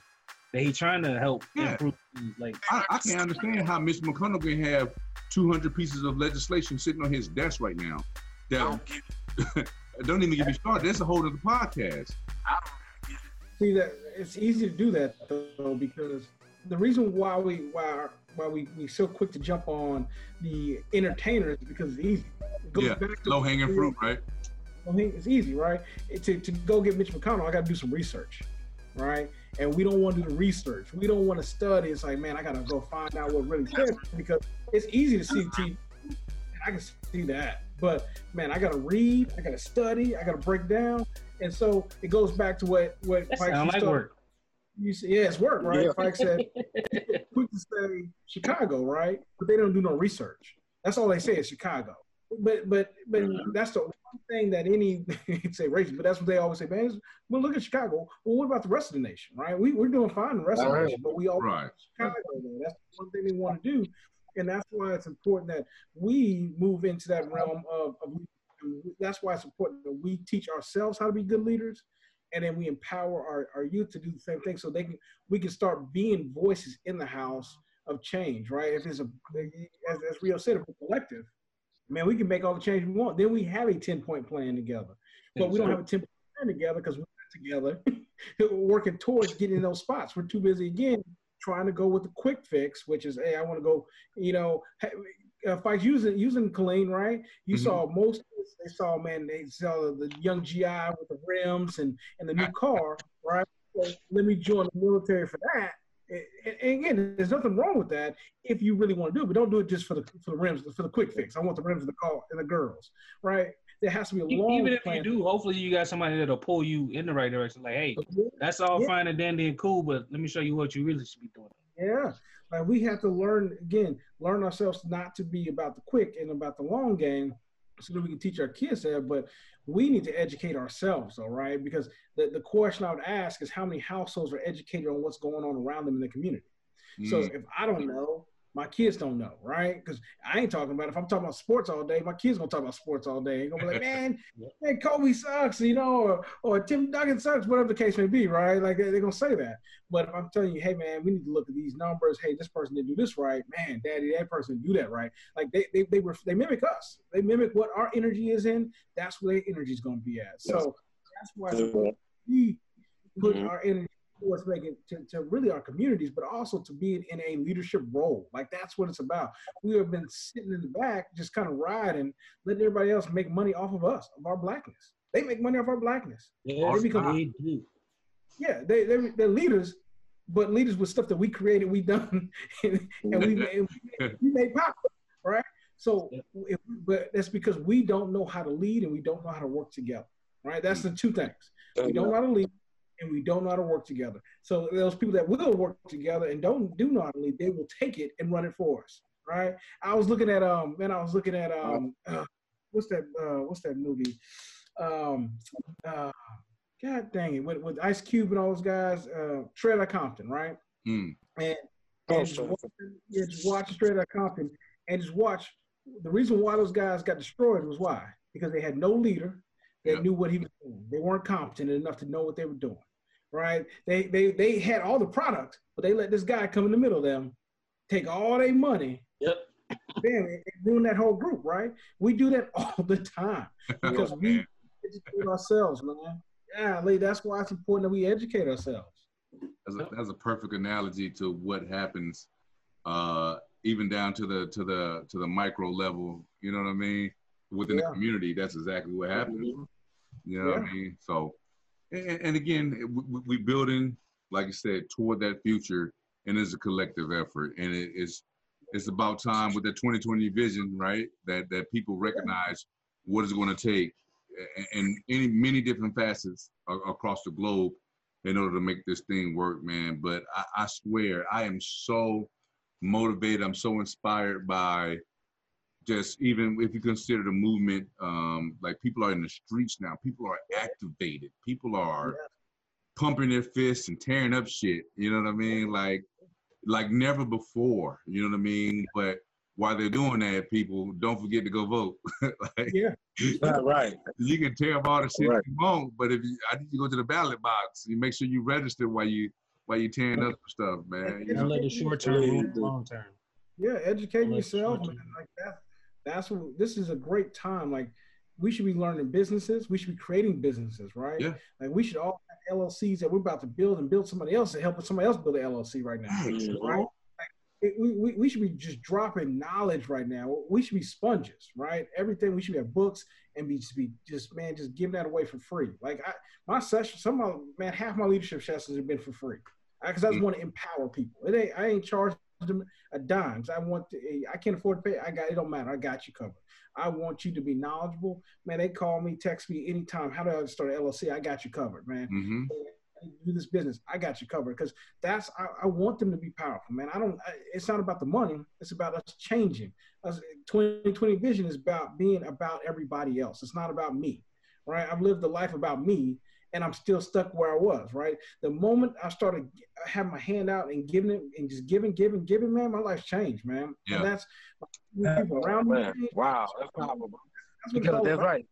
That he trying to help Yeah. improve. Like I, I can't understand how Mitch McConnell can have 200 pieces of legislation sitting on his desk right now that *laughs* don't even get me started. That's a whole other podcast. See that it's easy to do that though because the reason why we why why we we so quick to jump on the entertainers is because it's easy. It goes Yeah, Low hanging fruit, right? I think it's easy, right? It- to, to go get Mitch McConnell, I got to do some research, right? And we don't want to do the research. We don't want to study. It's like, man, I got to go find out what really says because it's easy to see TV. I can see that, but man, I got to read. I got to study. I got to break down. And so it goes back to what what that Pike sound like work. You say, yeah, it's work, right? Yeah. Fikes said, quick to say Chicago, right? But they don't do no research. That's all they say is Chicago. But but but that's the one thing that any *laughs* say racist, but that's what they always say, man. Well, look at Chicago. Well, what about the rest of the nation, right? We we're doing fine in the rest of the nation, but we all Right. Chicago. Though. That's the one thing they want to do, and that's why it's important that we move into that realm of. of that's why it's important that we teach ourselves how to be good leaders, and then we empower our, our youth to do the same thing, so they can we can start being voices in the house of change, right? If it's a as, as Rio said, a collective, man, we can make all the change we want. Then we have a ten point plan together, but we don't have a ten point plan together because we're not together, *laughs* working towards getting those spots. We're too busy again trying to go with the quick fix, which is, hey, I want to go, you know, if I using using Colleen, right? You mm-hmm. saw most they saw, man, they saw the young GI with the rims and and the new *laughs* car, right? So let me join the military for that. And again, there's nothing wrong with that if you really want to do it, but don't do it just for the for the rims for the quick fix. I want the rims of the car and the girls, right? There has to be a long. Even if plan. you do, hopefully you got somebody that'll pull you in the right direction. Like, hey, that's all yeah. fine and dandy and cool, but let me show you what you really should be doing. Yeah, like we have to learn again, learn ourselves not to be about the quick and about the long game, so that we can teach our kids that. But we need to educate ourselves, all right? Because the, the question I would ask is how many households are educated on what's going on around them in the community. Mm. So if I don't know, my kids don't know, right? Because I ain't talking about. If I'm talking about sports all day, my kids gonna talk about sports all day. They're gonna be like, *laughs* man, man, Kobe sucks, you know, or, or Tim Duncan sucks, whatever the case may be, right? Like they're gonna say that. But if I'm telling you, hey man, we need to look at these numbers. Hey, this person didn't do this right, man. Daddy, that person didn't do that right. Like they they they were they mimic us. They mimic what our energy is in. That's where their energy is gonna be at. So that's why we put mm-hmm. our energy towards making to, to really our communities, but also to being in a leadership role. Like that's what it's about. We have been sitting in the back, just kind of riding, letting everybody else make money off of us, of our blackness. They make money off our blackness. Yeah, they become, they do. Yeah, they they they're leaders, but leaders with stuff that we created, we done, *laughs* and, and we made, we made *laughs* pop, right? So, if, but that's because we don't know how to lead and we don't know how to work together, right? That's mm. the two things. We don't know how to lead and we don't know how to work together. So those people that will work together and don't do not lead, they will take it and run it for us, right? I was looking at um, man, I was looking at um, uh, what's that? Uh, what's that movie? Um, uh, God dang it, with, with Ice Cube and all those guys, uh, Straight Outta Compton, right? Mm. And, and oh, just, watch, yeah, just watch Straight Outta Compton and just watch. The reason why those guys got destroyed was why because they had no leader that yep. knew what he was doing. They weren't competent enough to know what they were doing right? They they they had all the product, but they let this guy come in the middle of them, take all their money. Yep. Damn, it, ruined that whole group, right? We do that *laughs* all the time *laughs* because we educate ourselves, man. Yeah, that's why it's important that we educate ourselves. That's a, that's a perfect analogy to what happens, uh, even down to the to the to the micro level. You know what I mean? Within yeah. the community, that's exactly what happens. Mm-hmm. You know yeah. what I mean? So and, and again, we, we building, like I said, toward that future, and it's a collective effort, and it is it's about time with the 2020 vision, right? That that people recognize what it's going to take, and any many different facets across the globe in order to make this thing work, man. But I, I swear, I am so motivated. I'm so inspired by just even if you consider the movement, um, like people are in the streets now, people are activated, people are yeah. pumping their fists and tearing up shit. You know what I mean? Like, like never before. You know what I mean? But while they're doing that, people don't forget to go vote. *laughs* like, yeah, right. You can tear up all the shit right. you want, but if you, I need you go to the ballot box. You make sure you register while you while you tearing up stuff, man. You know? let the short term long term. Yeah, educate yourself, man. Like that that's what this is a great time. Like we should be learning businesses. We should be creating businesses, right? Yeah. Like we should all have LLCs that we're about to build and build somebody else to help somebody else build an LLC right now, mm-hmm. right? Like it, we, we should be just dropping knowledge right now. We should be sponges, right? Everything we should have books and be just be just man just giving that away for free. Like I, my session, some of my, man, half my leadership sessions have been for free because I, I just want to empower people. It ain't I ain't charging them a dime. I want to, I can't afford to pay. I got it. Don't matter. I got you covered. I want you to be knowledgeable, man. They call me, text me anytime. How do I start an LLC? I got you covered, man. Mm-hmm. Do this business. I got you covered because that's I, I, want them to be powerful, man. I don't. I, it's not about the money. It's about us changing. Us 2020 vision is about being about everybody else. It's not about me, right? I've lived a life about me, and I'm still stuck where I was, right? The moment I started having my hand out and giving it and just giving, giving, giving, man, my life changed, man. Yeah. And that's people around me. Wow, that's powerful. That's because that's right.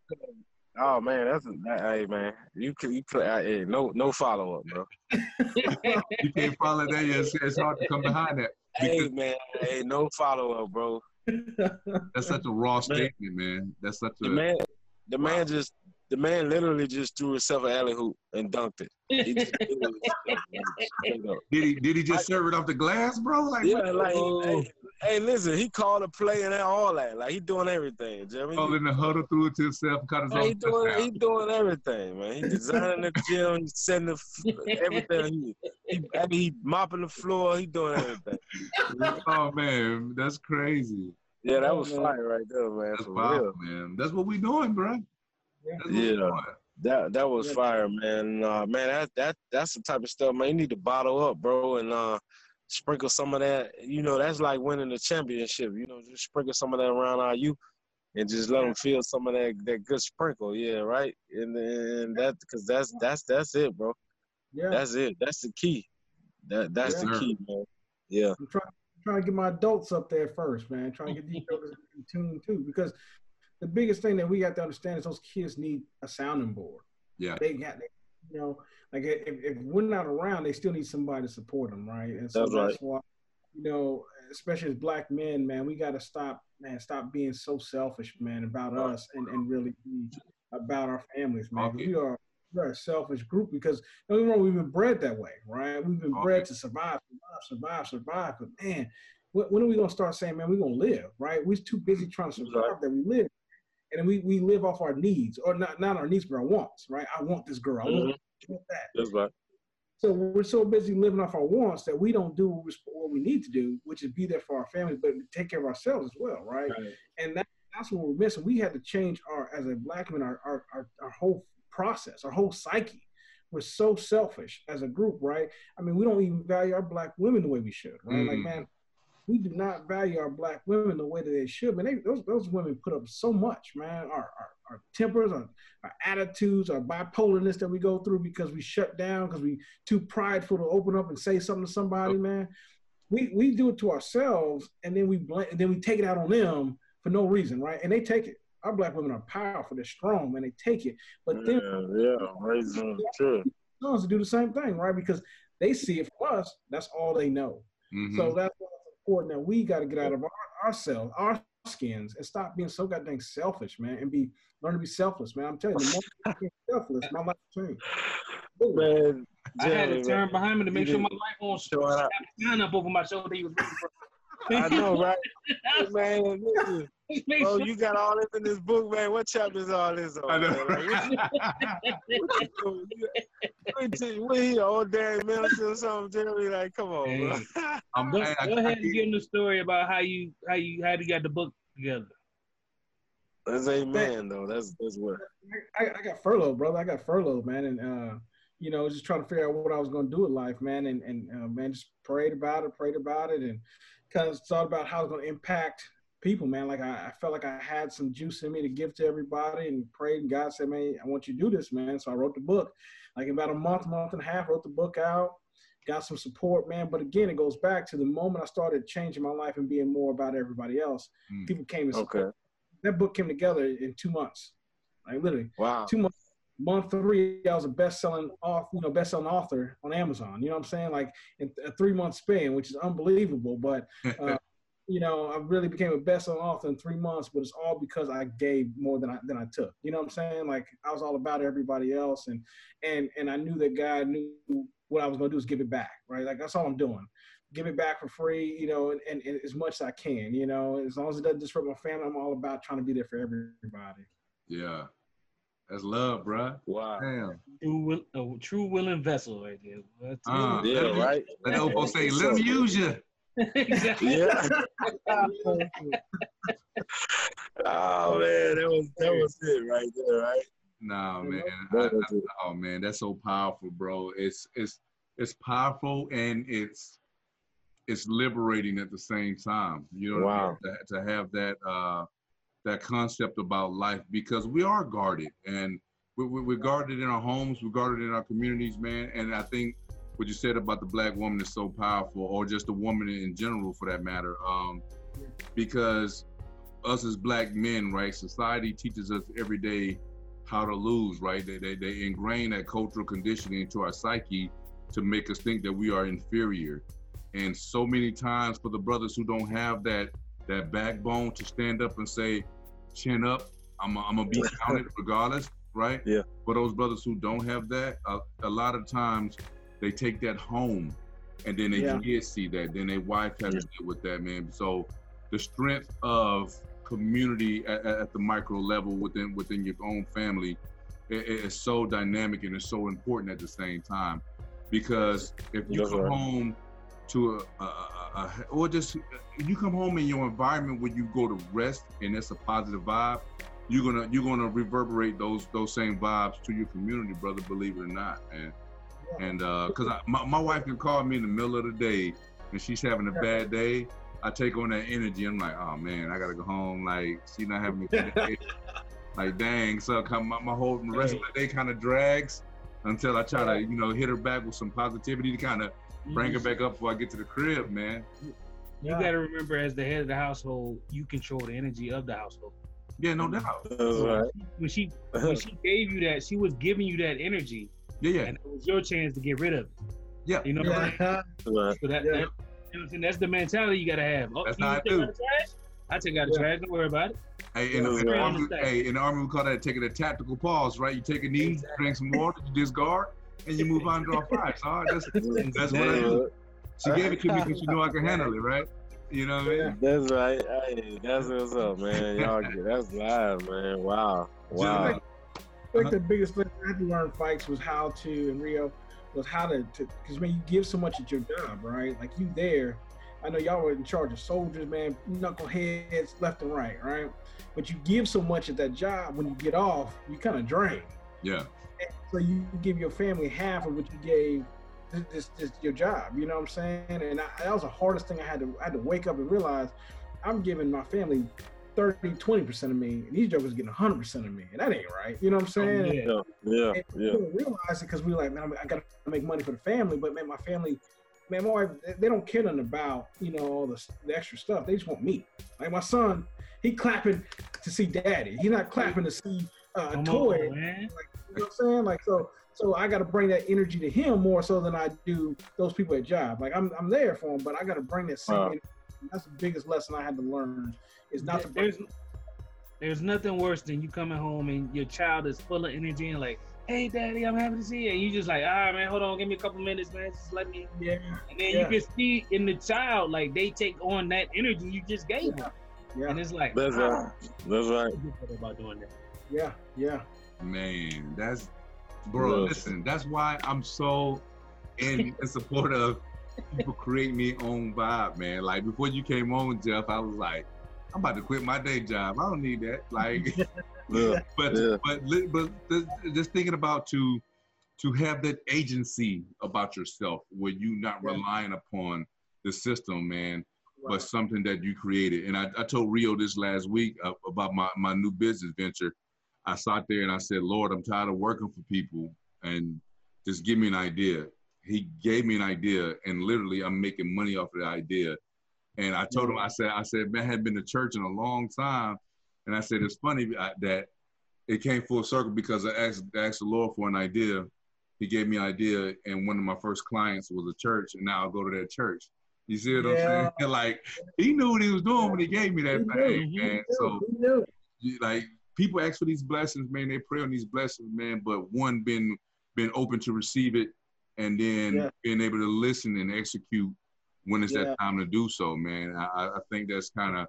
Oh man, that's that, hey man, you can you could hey, no no follow up, bro. *laughs* you can't follow that. It's, it's hard to come behind that. Hey man, hey no follow up, bro. That's such a raw statement, man. That's such a the man. The man just the man literally just threw himself an alley oop and dunked it. He just literally- Did he did he just serve it off the glass, bro? Like yeah, what? like Oh. hey, hey, listen, he called a play and all that. Like he doing everything, Jeremy. all in the huddle, threw it to himself, cut his Man, he own doing he doing everything, man. He designing the gym, he *laughs* setting the everything. He, he, I mean, he mopping the floor. He doing everything. Oh man, that's crazy. Yeah, that oh, was man. fire right there, man. That's For wild, real. man. That's what we doing, bro. Yeah. That's what we Yeah. doing. That that was Yeah. fire, man. Uh, man, that that that's the type of stuff, man. You need to bottle up, bro, and uh, sprinkle some of that. You know, that's like winning the championship. You know, just sprinkle some of that around our youth, and just let them feel some of that that good sprinkle. Yeah, right. And then that because that's that's that's it, bro. Yeah. That's it. That's the key. That that's Yes, the key, man. Yeah. I'm trying, trying to get my adults up there first, man. Trying to get these *laughs* jokers in tune too, because the biggest thing that we got to understand is those kids need a sounding board. Yeah. They got, they, you know, like if, if we're not around, they still need somebody to support them, right? And so That's that's, right. why, you know, especially as black men, man, we got to stop, man, stop being so selfish, man, about us and, and really be about our families, man. Okay. We are we're a selfish group because don't get me wrong, we've been bred that way, right? We've been bred to survive, survive, survive, survive. But man, when, when are we gonna start saying, man, we're gonna live, right? We're too busy trying to survive Right. that we live. And we, we live off our needs, or not not our needs, but our wants, right? I want this girl, I want, that. That's right. So we're so busy living off our wants that we don't do what we- what we need to do, which is be there for our families, but take care of ourselves as well, right? And that, that's what we're missing. We had to change our, as a black man, our, our, our, our whole process, our whole psyche. We're so selfish as a group, right? I mean, we don't even value our black women the way we should, right? Like, Mm. man, we do not value our black women the way that they should. Man, they, those those women put up so much, man. Our our, our tempers, our, our attitudes, our bipolarness that we go through because we shut down, because we too prideful to open up and say something to somebody, man. We we do it to ourselves, and then we blame, and then we take it out on them for no reason, right? And they take it. Our black women are powerful, they're strong, man. They take it, but then Yeah, yeah. Raising sure. sons to do the same thing, right? Because they see it from us. That's all they know. Mhm. So that's why it's important that we got to get out of our, ourselves, our skins, and stop being so goddamn selfish, man, and be learn to be selfless, man. I'm telling you, the more you become *laughs* selfless, my life changed. Man, I had to Jeremy, turn behind me to make You sure my did- life on Showing up. sign up over my shoulder. He was reading for. I *laughs* know, right? Hey, man, listen, Make bro, sure- you got all this in this book, man. What chapter is all this on? I know. man? Like, what you- what you doing? You- we here, old Darren Middleton or something, Jeremy. Like, come on, bro. *laughs* I'm, Go, I, I, go I ahead and can't- give him the story about how you how you how you got the book together. That's amen, though. That's that's what. I, I got furloughed, brother. I got furloughed, man, and uh, you know, just trying to figure out what I was going to do with life, man, and and uh, man, just prayed about it, prayed about it, and kind of thought about how it's going to impact people, man. Like I, I felt like I had some juice in me to give to everybody, and prayed, and God said, man, I want you to do this, man. So I wrote the book. Like about a month, month and a half, wrote the book out. Got some support, man. But again, it goes back to the moment I started changing my life and being more about everybody else. Mm. People came and Okay. that book came together in two months. Like literally Wow. two months. Month three, I was a best-selling author, you know, best-selling author on Amazon. You know what I'm saying? Like in a three-month span, which is unbelievable. But *laughs* uh, you know, I really became a best-selling author in three months. But it's all because I gave more than I than I took. You know what I'm saying? Like I was all about everybody else, and and and I knew that God knew what I was going to do is give it back. Right? Like that's all I'm doing. Give it back for free, you know, and, and, and as much as I can, you know, as long as it doesn't disrupt my family, I'm all about trying to be there for everybody. yeah. That's love, bro. Wow. Damn. True, will, a true willing vessel right there. That's. Uh, Yeah, let me- right. Let Obo say, let him use you. exactly. Yeah. oh *laughs* man, that was that was it right there, right? Nah, man. I- I- oh man, that's so powerful, bro. It's it's it's powerful and it's it's liberating at the same time. You know, what I Wow. mean? to, to have that uh that concept about life because we are guarded and we, we, we're guarded in our homes, we're guarded in our communities, man. And I think what you said about the black woman is so powerful, or just the woman in general, for that matter. Um, because us as black men, right? Society teaches us every day how to lose, right? They, they, they ingrain that cultural conditioning into our psyche to make us think that we are inferior. And so many times for the brothers who don't have that that backbone to stand up and say, chin up, I'm, I'm gonna be *laughs* counted regardless. right? Yeah. For those brothers who don't have that, uh, a lot of times they take that home, and then they Yeah. kids see that, then their wife has to deal with that, man. So the strength of community at, at the micro level within within your own family is so dynamic and it's so important at the same time because if you That's come right. home to a, a, a, or just you come home in your environment where you go to rest and it's a positive vibe you're gonna you're gonna reverberate those those same vibes to your community brother believe it or not man and uh because my, my wife can call me in the middle of the day and she's having a bad day. I take on that energy. I'm like oh man i gotta go home. Like she's not having a good day. *laughs* Like dang so come my, my whole the rest of the day kind of drags until i try to you know hit her back with some positivity to kind of bring her back up before i get to the crib man You got to remember, as the head of the household, you control the energy of the household. yeah no doubt right. When she when she *laughs* gave you that, she was giving you that energy, yeah yeah and it was your chance to get rid of it. Yeah. You know what I'm saying? *laughs* Yeah. Right. So that, Yeah. that- you know what I'm saying? that's the mentality you gotta have. Oh, That's you how I take do. out the trash? I take out the trash. Don't worry about it. Hey, in, the, in the army, hey, in the army, we call that taking a tactical pause, right? You take a knee, Exactly. drink some water, you discard, and you move on to draw fire. So *laughs* that's, that's what I do. She gave it to me because she knew I could handle it, right? You know what I mean? That's right. Hey, that's what's up, man. Y'all get that's live, man. Wow. Wow. Gentlemen, I think uh-huh. the biggest lesson I had to learn Fikes was how to in Rio was how to because when you give so much at your job, right? Like you there, I know y'all were in charge of soldiers, man, knuckleheads left and right, right? But you give so much at that job when you get off, you kind of drain. Yeah, So you give your family half of what you gave this, this, this your job. You know what I'm saying? And I, that was the hardest thing I had to I had to wake up and realize I'm giving my family 30, 20 percent of me, and these jokers getting 100 percent of me, and that ain't right. You know what I'm oh, saying? yeah. Yeah. Yeah. And Yeah. we don't realize it because we are like, man, I got to make money for the family. But man, my family, man, my wife, they- they don't care nothing about you know all the, the extra stuff. They just want me. Like my son, he clapping to see daddy. He's not clapping to see uh, a Come toy. on, man. You know what I'm saying? Like so, so I got to bring that energy to him more so than I do those people at job. Like I'm, I'm there for him, but I got to bring that same. Wow. energy. That's the biggest lesson I had to learn is not to. There's there's nothing worse than you coming home and your child is full of energy and like, hey daddy, I'm happy to see you. And you just like, all right, man, hold on, give me a couple minutes, man. Just let me yeah, and then Yeah. you can see in the child, like they take on that energy you just gave them. yeah, And it's like, That's ah, right. That's right. About doing that. Yeah, yeah. man, that's bro. Yeah. Listen, that's why I'm so in, *laughs* in support of people creating me own vibe, man. Like before you came on, Jeff, I was like, I'm about to quit my day job. I don't need that. Like. *laughs* Yeah. *laughs* but Yeah. but li- but just thinking about to to have that agency about yourself where you not Yeah. relying upon the system man but something that you created and i, I told rio this last week uh, about my, my new business venture i sat there and i said lord i'm tired of working for people and just give me an idea he gave me an idea and literally i'm making money off of the idea and i told him i said i said man i hadn't been to church in a long time and I said, it's funny that it came full circle because I asked, asked the Lord for an idea. He gave me an idea, and one of my first clients was a church, and now I go to that church. You see what Yeah. I'm saying? *laughs* Like he knew what he was doing when he gave me that He thing, knew. man. So Who knew? you- like people ask for these blessings, man. They pray on these blessings, man. But one been been open to receive it, and then Yeah. being able to listen and execute when it's Yeah. that time to do so, man. I, I- think that's kind of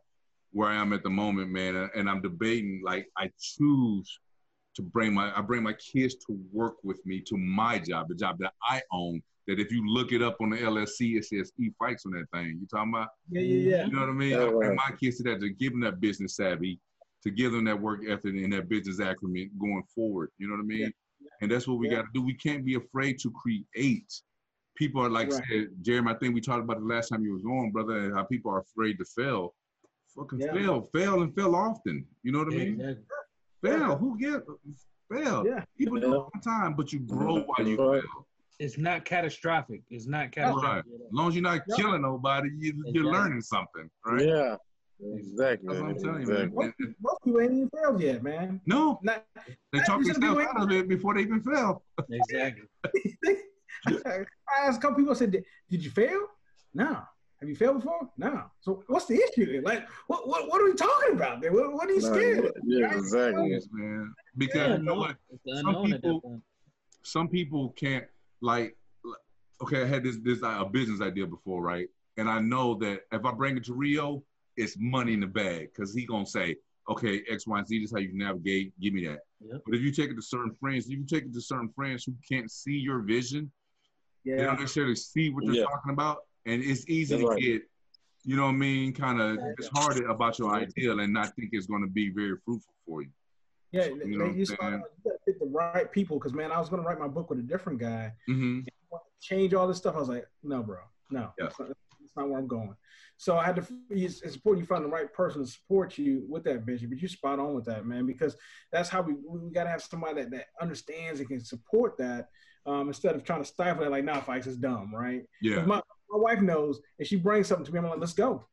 where I am at the moment, man. And I'm debating like I choose to bring my I bring my kids to work with me to my job, the job that I own. That if you look it up on the LLC, it says E Fikes on that thing. You talking about? Yeah, yeah, yeah. You know what I mean? Yeah, I bring my kids to that to give them that business savvy, to give them that work ethic and that business acumen going forward. You know what I mean? Yeah. And that's what we Yeah. got to do. We can't be afraid to create. People are like Right. said, Jeremy. I think we talked about the last time you was on, brother, and how people are afraid to fail. Fucking Yeah. fail, fail, and fail often. You know what I Yeah, mean? exactly. Fail. Who get fail? Yeah. People do it Yeah. all the time, but you grow while you Right. fail. It's not catastrophic. It's not catastrophic. As long as you're not Yeah. killing nobody, you, you're Exactly. learning something, right? Yeah. Exactly. That's what I'm telling you, man. Exactly. And- and- Most people ain't even failed yet, man. No, Not, they talk You themselves out of it before they even fail. Exactly. *laughs* I asked a couple people. I said, "Did did you fail?" No. Have you failed before? No. So what's the issue? Like, what what, what are we talking about? There? What, what are you scared of? Yeah, Right? exactly. Yes, man. Because Yeah, you know what? Some unknown at that people- some people can't like okay i had this this uh, a business idea before right and i know that if i bring it to rio it's money in the bag because he gonna say okay x y and z this is how you navigate give me that Yep. but if you take it to certain friends if you take it to certain friends who can't see your vision they Yeah. don't necessarily see what you're Yeah. talking about and it's easy That's to right. get you know what i mean kind of disheartened about your ideal and not think it's going to be very fruitful for you Yeah, You they- know they what I'm used to saying? you gotta pick the right people because man, I was gonna write my book with a different guy. hmm Change all this stuff. I was like, no, bro, no, Yeah. That's, not, where I'm going. So I had to. It's it's important you find the right person to support you with that vision. But you spot on with that, man, because that's how we we got to have somebody that, that understands and can support that um, instead of trying to stifle it. Like, nah, fights is dumb, right? yeah My, my wife knows, and she brings something to me. I'm like, let's go.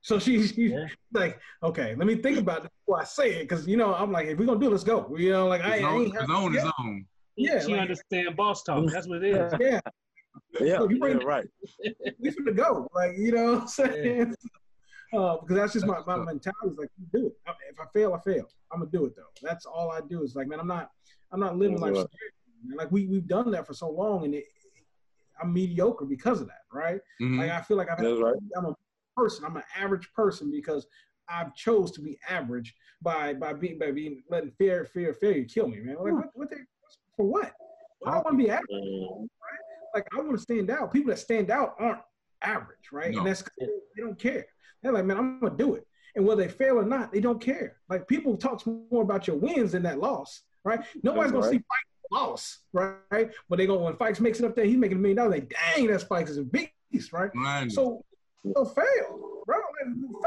So she's she's Yeah. like, okay, let me think about it before I say it, because you know I'm like, if we're gonna do, it, let's go. You know, like I, his I own, ain't his have- own yeah, own Yeah, she like- understand boss talk. That's what it is. yeah, Yeah, So you bring- yeah, right. *laughs* we finna go. Like you know what I'm saying? *laughs* Uh, because that's just my, my mentality. Is like, do it. I- If I fail, I fail. I'm gonna do it though. That's all I do. Is like, man, I'm not, I'm not living That's like, right. scared, like we we've done that for so long, and it, I'm mediocre because of that, right? Mhm. Like I feel like I've That's right. I'm a person. I'm an average person because I've chose to be average by by being by being letting fear fear failure kill me, man. Like what what they, for what? I don't want to be average. Like I want to stand out. People that stand out aren't average, right? No. And that's they, don't care. They're like, man, I'm gonna do it. And whether they fail or not, they don't care. Like people talk more about your wins than that loss, right? Nobody's gonna right. see Spike's loss, right? But they go when Fikes makes it up there, he's making a million dollars. Like, dang, that Fikes is a beast, right? Right. So, so fail, bro.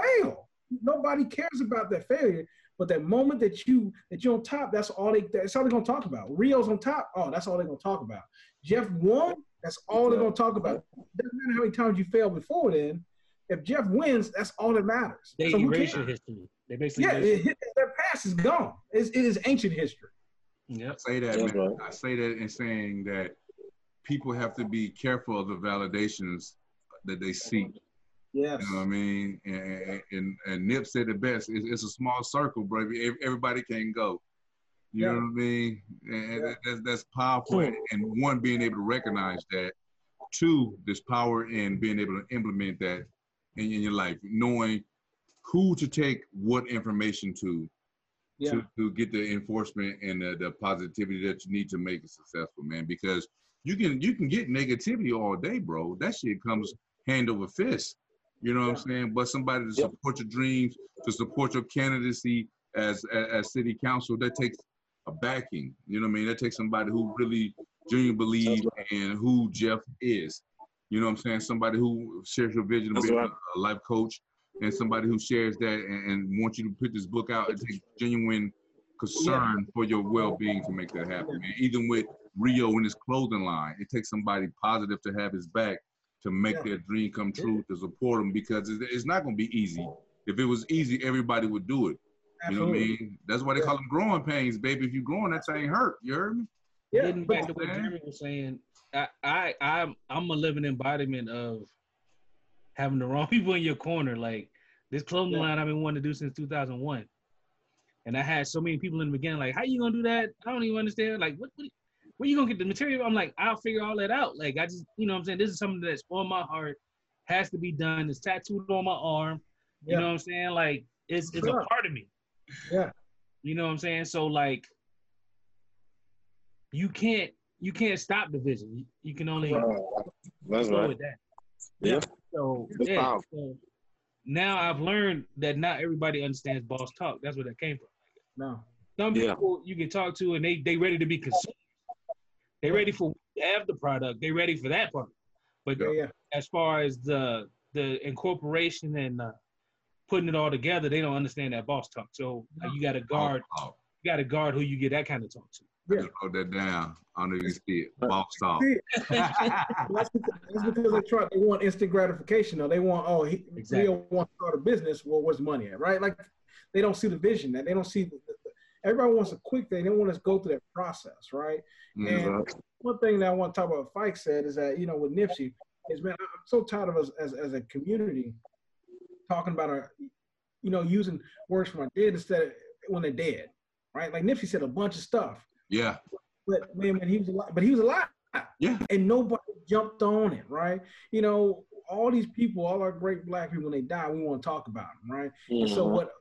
Fail. Nobody cares about that failure. But that moment that you that you're on top, that's all they that's all they're gonna talk about. Rio's on top, oh, that's all they're gonna talk about. Jeff won, that's all they're gonna talk about. Doesn't matter how many times you failed before then. If Jeff wins, that's all that matters. They So erase your history. They basically Yeah, erase it, their past is gone. It's, it is ancient history. Yep. say that, That's man. right. I say that in saying that people have to be careful of the validations that they seek. Yes. You know what I mean? And, and, and Nip said it best. It's, it's a small circle, bro. Everybody can go. You know what I mean? And Yeah. that's, that's powerful. And, and one, being able to recognize that. Two, there's power in being able to implement that in, in your life, knowing who to take what information to Yeah. to, to get the enforcement and the, the positivity that you need to make it successful, man. Because you can you can get negativity all day, bro. That shit comes hand over fist. You know what I'm saying? But somebody to Yep. support your dreams, to support your candidacy as, as as city council, that takes a backing. You know what I mean? That takes somebody who really genuinely believes in who Jeff is. You know what I'm saying? Somebody who shares your vision of being right. a life coach and somebody who shares that and, and wants you to put this book out and take genuine concern for your well-being to make that happen. Man. Even with Rio and his clothing line, it takes somebody positive to have his back to make Yeah. their dream come true, to support them because it's, it's not going to be easy. If it was easy, everybody would do it. You know what I mean? That's why they call them growing pains, baby. If you're growing, that thing hurt. You heard me? Yeah. Getting back to what man. Jeremy was saying, I, I, I'm, I'm a living embodiment of having the wrong *laughs* people in your corner. Like this clothing Yeah. line I've been wanting to do since 2001, and I had so many people in the beginning like, "How you gonna do that? I don't even understand. Like, what, what where you gonna get the material?" I'm like, "I'll figure all that out." Like, I just, you know, what I'm saying this is something that's on my heart, has to be done. It's tattooed on my arm. You know what I'm saying? Like, it's it's Sure. a part of me. Yeah. You know what I'm saying? So like you can't you can't stop the vision. You, you can only That's go right. with that. Yeah. So That's yeah. So now I've learned that not everybody understands boss talk. That's where that came from. No. Some Yeah. people you can talk to and they they ready to be consumed. They ready for to have the product. They ready for that part. But Yeah. Yeah. as far as the the incorporation and uh, putting it all together, they don't understand that boss talk. So uh, you got to guard. Oh, You got to guard who you get that kind of talk to. Yeah. just wrote that down. I don't know if you see it. Boss talk. *laughs* That's because, that's because they try. They want instant gratification. Though they want, oh, he, Exactly. Rio wants to start a business. Well, where's money at? Right? Like they don't see the vision. That they don't see. The, the, everybody wants a quick thing. They want us to go through that process, right? Mhm. And one thing that I want to talk about, Fikes said, is that you know with Nipsey, is man, I'm so tired of us as as a community talking about our, you know, using words from our dead instead of when they're dead, right? Like Nipsey said a bunch of stuff, Yeah. but man, when he was alive, but he was alive, Yeah. and nobody jumped on it, right? You know, all these people, all our great black people, when they die, we want to talk about them, right? And so Mhm. what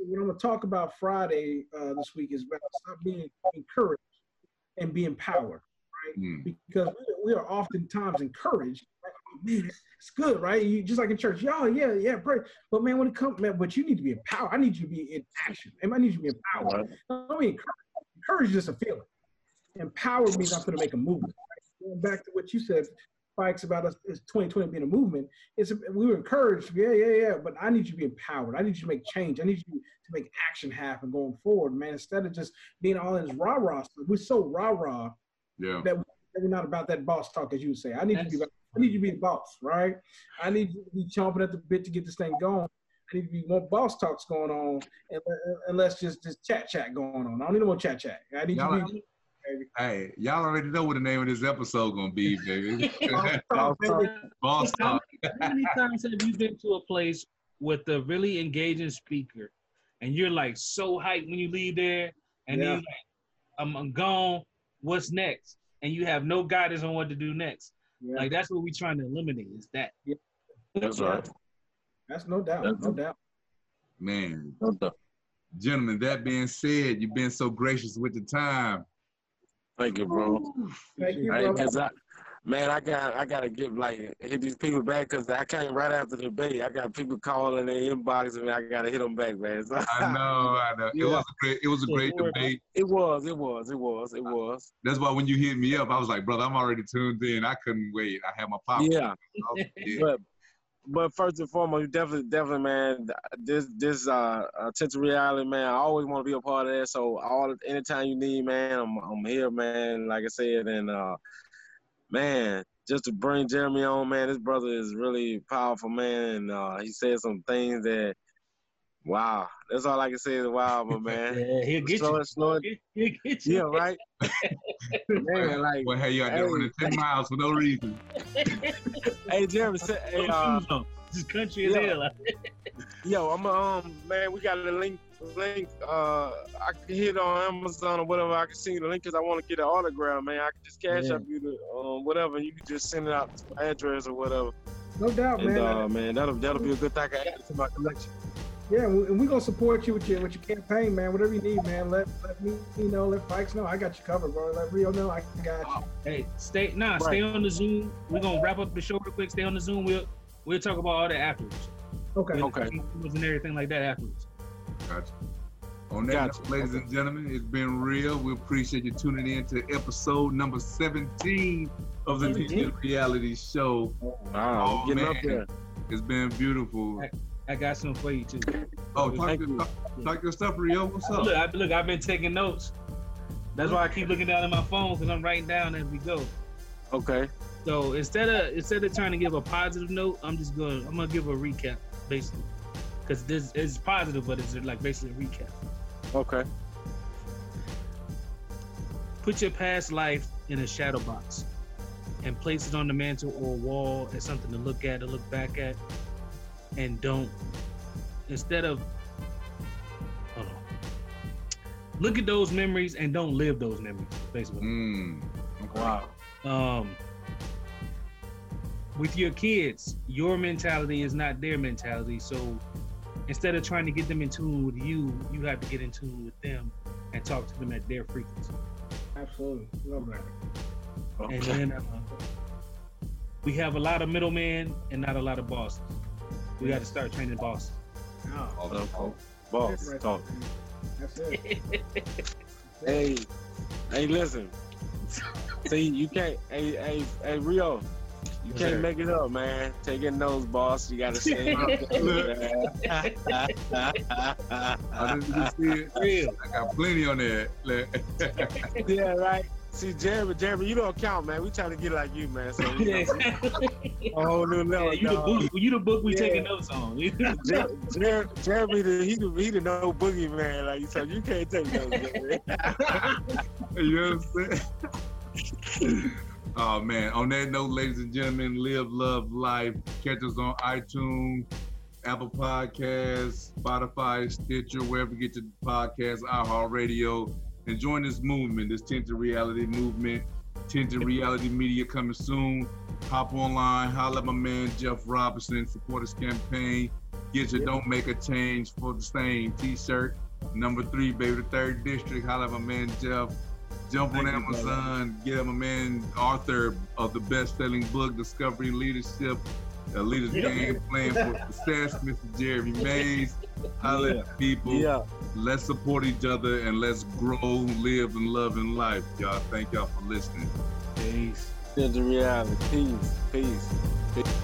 what I'm gonna talk about Friday uh, this week is about stop being encouraged and be empowered Mm. because we, we are oftentimes encouraged. Like, oh, man, it's good, right? You just like in church, y'all, yeah, yeah, pray. But man, when it comes, man, but you need to be empowered. I need you to be in action. And I need you to be empowered. Right. Don't be encouraged. Encourage is just a feeling. Empowered means I'm going to make a movement. Right? Going back to what you said, Fikes, about us is 2020 being a movement. It's we were encouraged, yeah, yeah, yeah. But I need you to be empowered. I need you to make change. I need you to make action happen going forward, man. Instead of just being all in this rah rah we're so rah rah Yeah. that we're not about that boss talk, as you would say. I need you to be, about- I need you to be the boss, right? I need you to be chomping at the bit to get this thing going. I need to be more boss talks going on, and, and less just just chat chat going on. I don't need no more chat chat. I need Y'all, you to be. hey, y'all already know what the name of this episode gonna be, baby. *laughs* boss talk, baby. Boss How many times have you been to a place with a really engaging speaker and you're like so hyped when you leave there and Yeah. then you're like, I'm, I'm gone. What's next? And you have no guidance on what to do next. Yeah, Like that's what we're trying to eliminate is that. That's right. that's no doubt, no doubt. Man, No doubt. gentlemen, that being said, you've been so gracious with the time. Thank you, bro. Thank you, Hey, brother. 'cause I, man, I got I gotta give like hit these people back because I came right after the debate. I got people calling their inbox and I gotta hit them back, man. So- *laughs* I know, I know. It was a great, it was a great Yeah. debate. It was, it was, it was, it was. That's why when you hit me up, I was like, brother, I'm already tuned in. I couldn't wait. I had my pop. Yeah, yeah. but but first and foremost, you definitely, definitely, man. This this uh, attention reality, man. I always want to be a part of that. So all anytime you need, man, I'm I'm here, man. Like I said, and uh, man, just to bring Jeremy on, man. This brother is really powerful, man. And uh, he said some things that, wow. That's all I can say is wow, but *laughs* man. Yeah, he'll get slow you. it, slow it. He'll get you. Yeah, right. *laughs* man, like, Well, hey, you out there Hey. running 10 miles for no reason. *laughs* hey, Jeremy, say, hey, uh, This country as yeah. hell. Yo, I'm um man, we got a link link. Uh, I can hit on Amazon or whatever. I can send you the link because I want to get an autograph, man. I can just cash Yeah. up you the um whatever. You can just send it out to my address or whatever. No doubt, And man. uh, man, that'll that'll be a good thing I can add to my collection. yeah, and we- and we're gonna support you with your with your campaign, man. Whatever you need, man. Let let me you know, let Fikes know. I got you covered, bro. Let Rio know I got you. Hey, stay nah, stay on the Zoom. We're gonna wrap up the show real quick. Stay on the Zoom. We'll we'll talk about all that afterwards. Okay. Okay. and everything like that afterwards. Gotcha. On that Gotcha. note, ladies and gentlemen, it's been real. We appreciate you tuning in to episode number 17 of the 17? Reality Show. Wow, Oh, man. up there. It's been beautiful. I got something for you too. Oh, talk Thank your, you. stuff, talk your stuff, Rio. What's up? Look, I, look, I've been taking notes. That's why I keep looking down at my phone because I'm writing down as we go. Okay. So instead of instead of trying to give a positive note, I'm just going. I'm gonna give a recap basically, because this is positive, but it's like basically a recap. Okay. Put your past life in a shadow box and place it on the mantle or wall as something to look at or look back at. And don't, instead of, hold on, look at those memories and don't live those memories, basically. Mm. Okay. Wow. Um, with your kids, your mentality is not their mentality. So instead of trying to get them in tune with you, you have to get in tune with them and talk to them at their frequency. Absolutely. Love that. And then uh, we have a lot of middlemen and not a lot of bosses. We got to start training bosses. Oh, Okay. Boss, Right. talk. that's it. *laughs* Hey, hey, listen. See, you can't. Hey, hey, hey, Rio. You can't sir. make it up, man. Taking those, boss. You gotta say. *laughs* *laughs* I didn't just see it. Real. I got plenty on there. *laughs* Yeah, right. See, Jeremy, Jeremy, you don't count, man. We trying to get like you, man. So you Yeah. know, a whole new Yeah, level. you the dog. book. You the book we Yeah. taking notes on. Jer- Jer- Jeremy, the, he the he the no boogie man. Like so, you can't take those. Jeremy. you know what I'm saying? Oh man. On that note, ladies and gentlemen, live, love, life. Catch us on iTunes, Apple Podcasts, Spotify, Stitcher, wherever you get your podcasts, iHeartRadio, and join this movement, this Tinted Reality movement. Tinted Reality Media coming soon. Hop online, holla at my man Jeff Robinson, support his campaign. Get your Don't Make a Change for the same t-shirt. Number three, baby, the third district. Holla at my man Jeff. Jump Thank on you, Amazon, get my man author of the best-selling book, Discovery Leadership, a leader's Yeah. game plan for success, *laughs* Mr. Jeremy Mays. Holla Yeah. people. Yeah. Let's support each other and let's grow, live, and love in life. Y'all, thank y'all for listening. Peace. Into reality. Peace. Peace.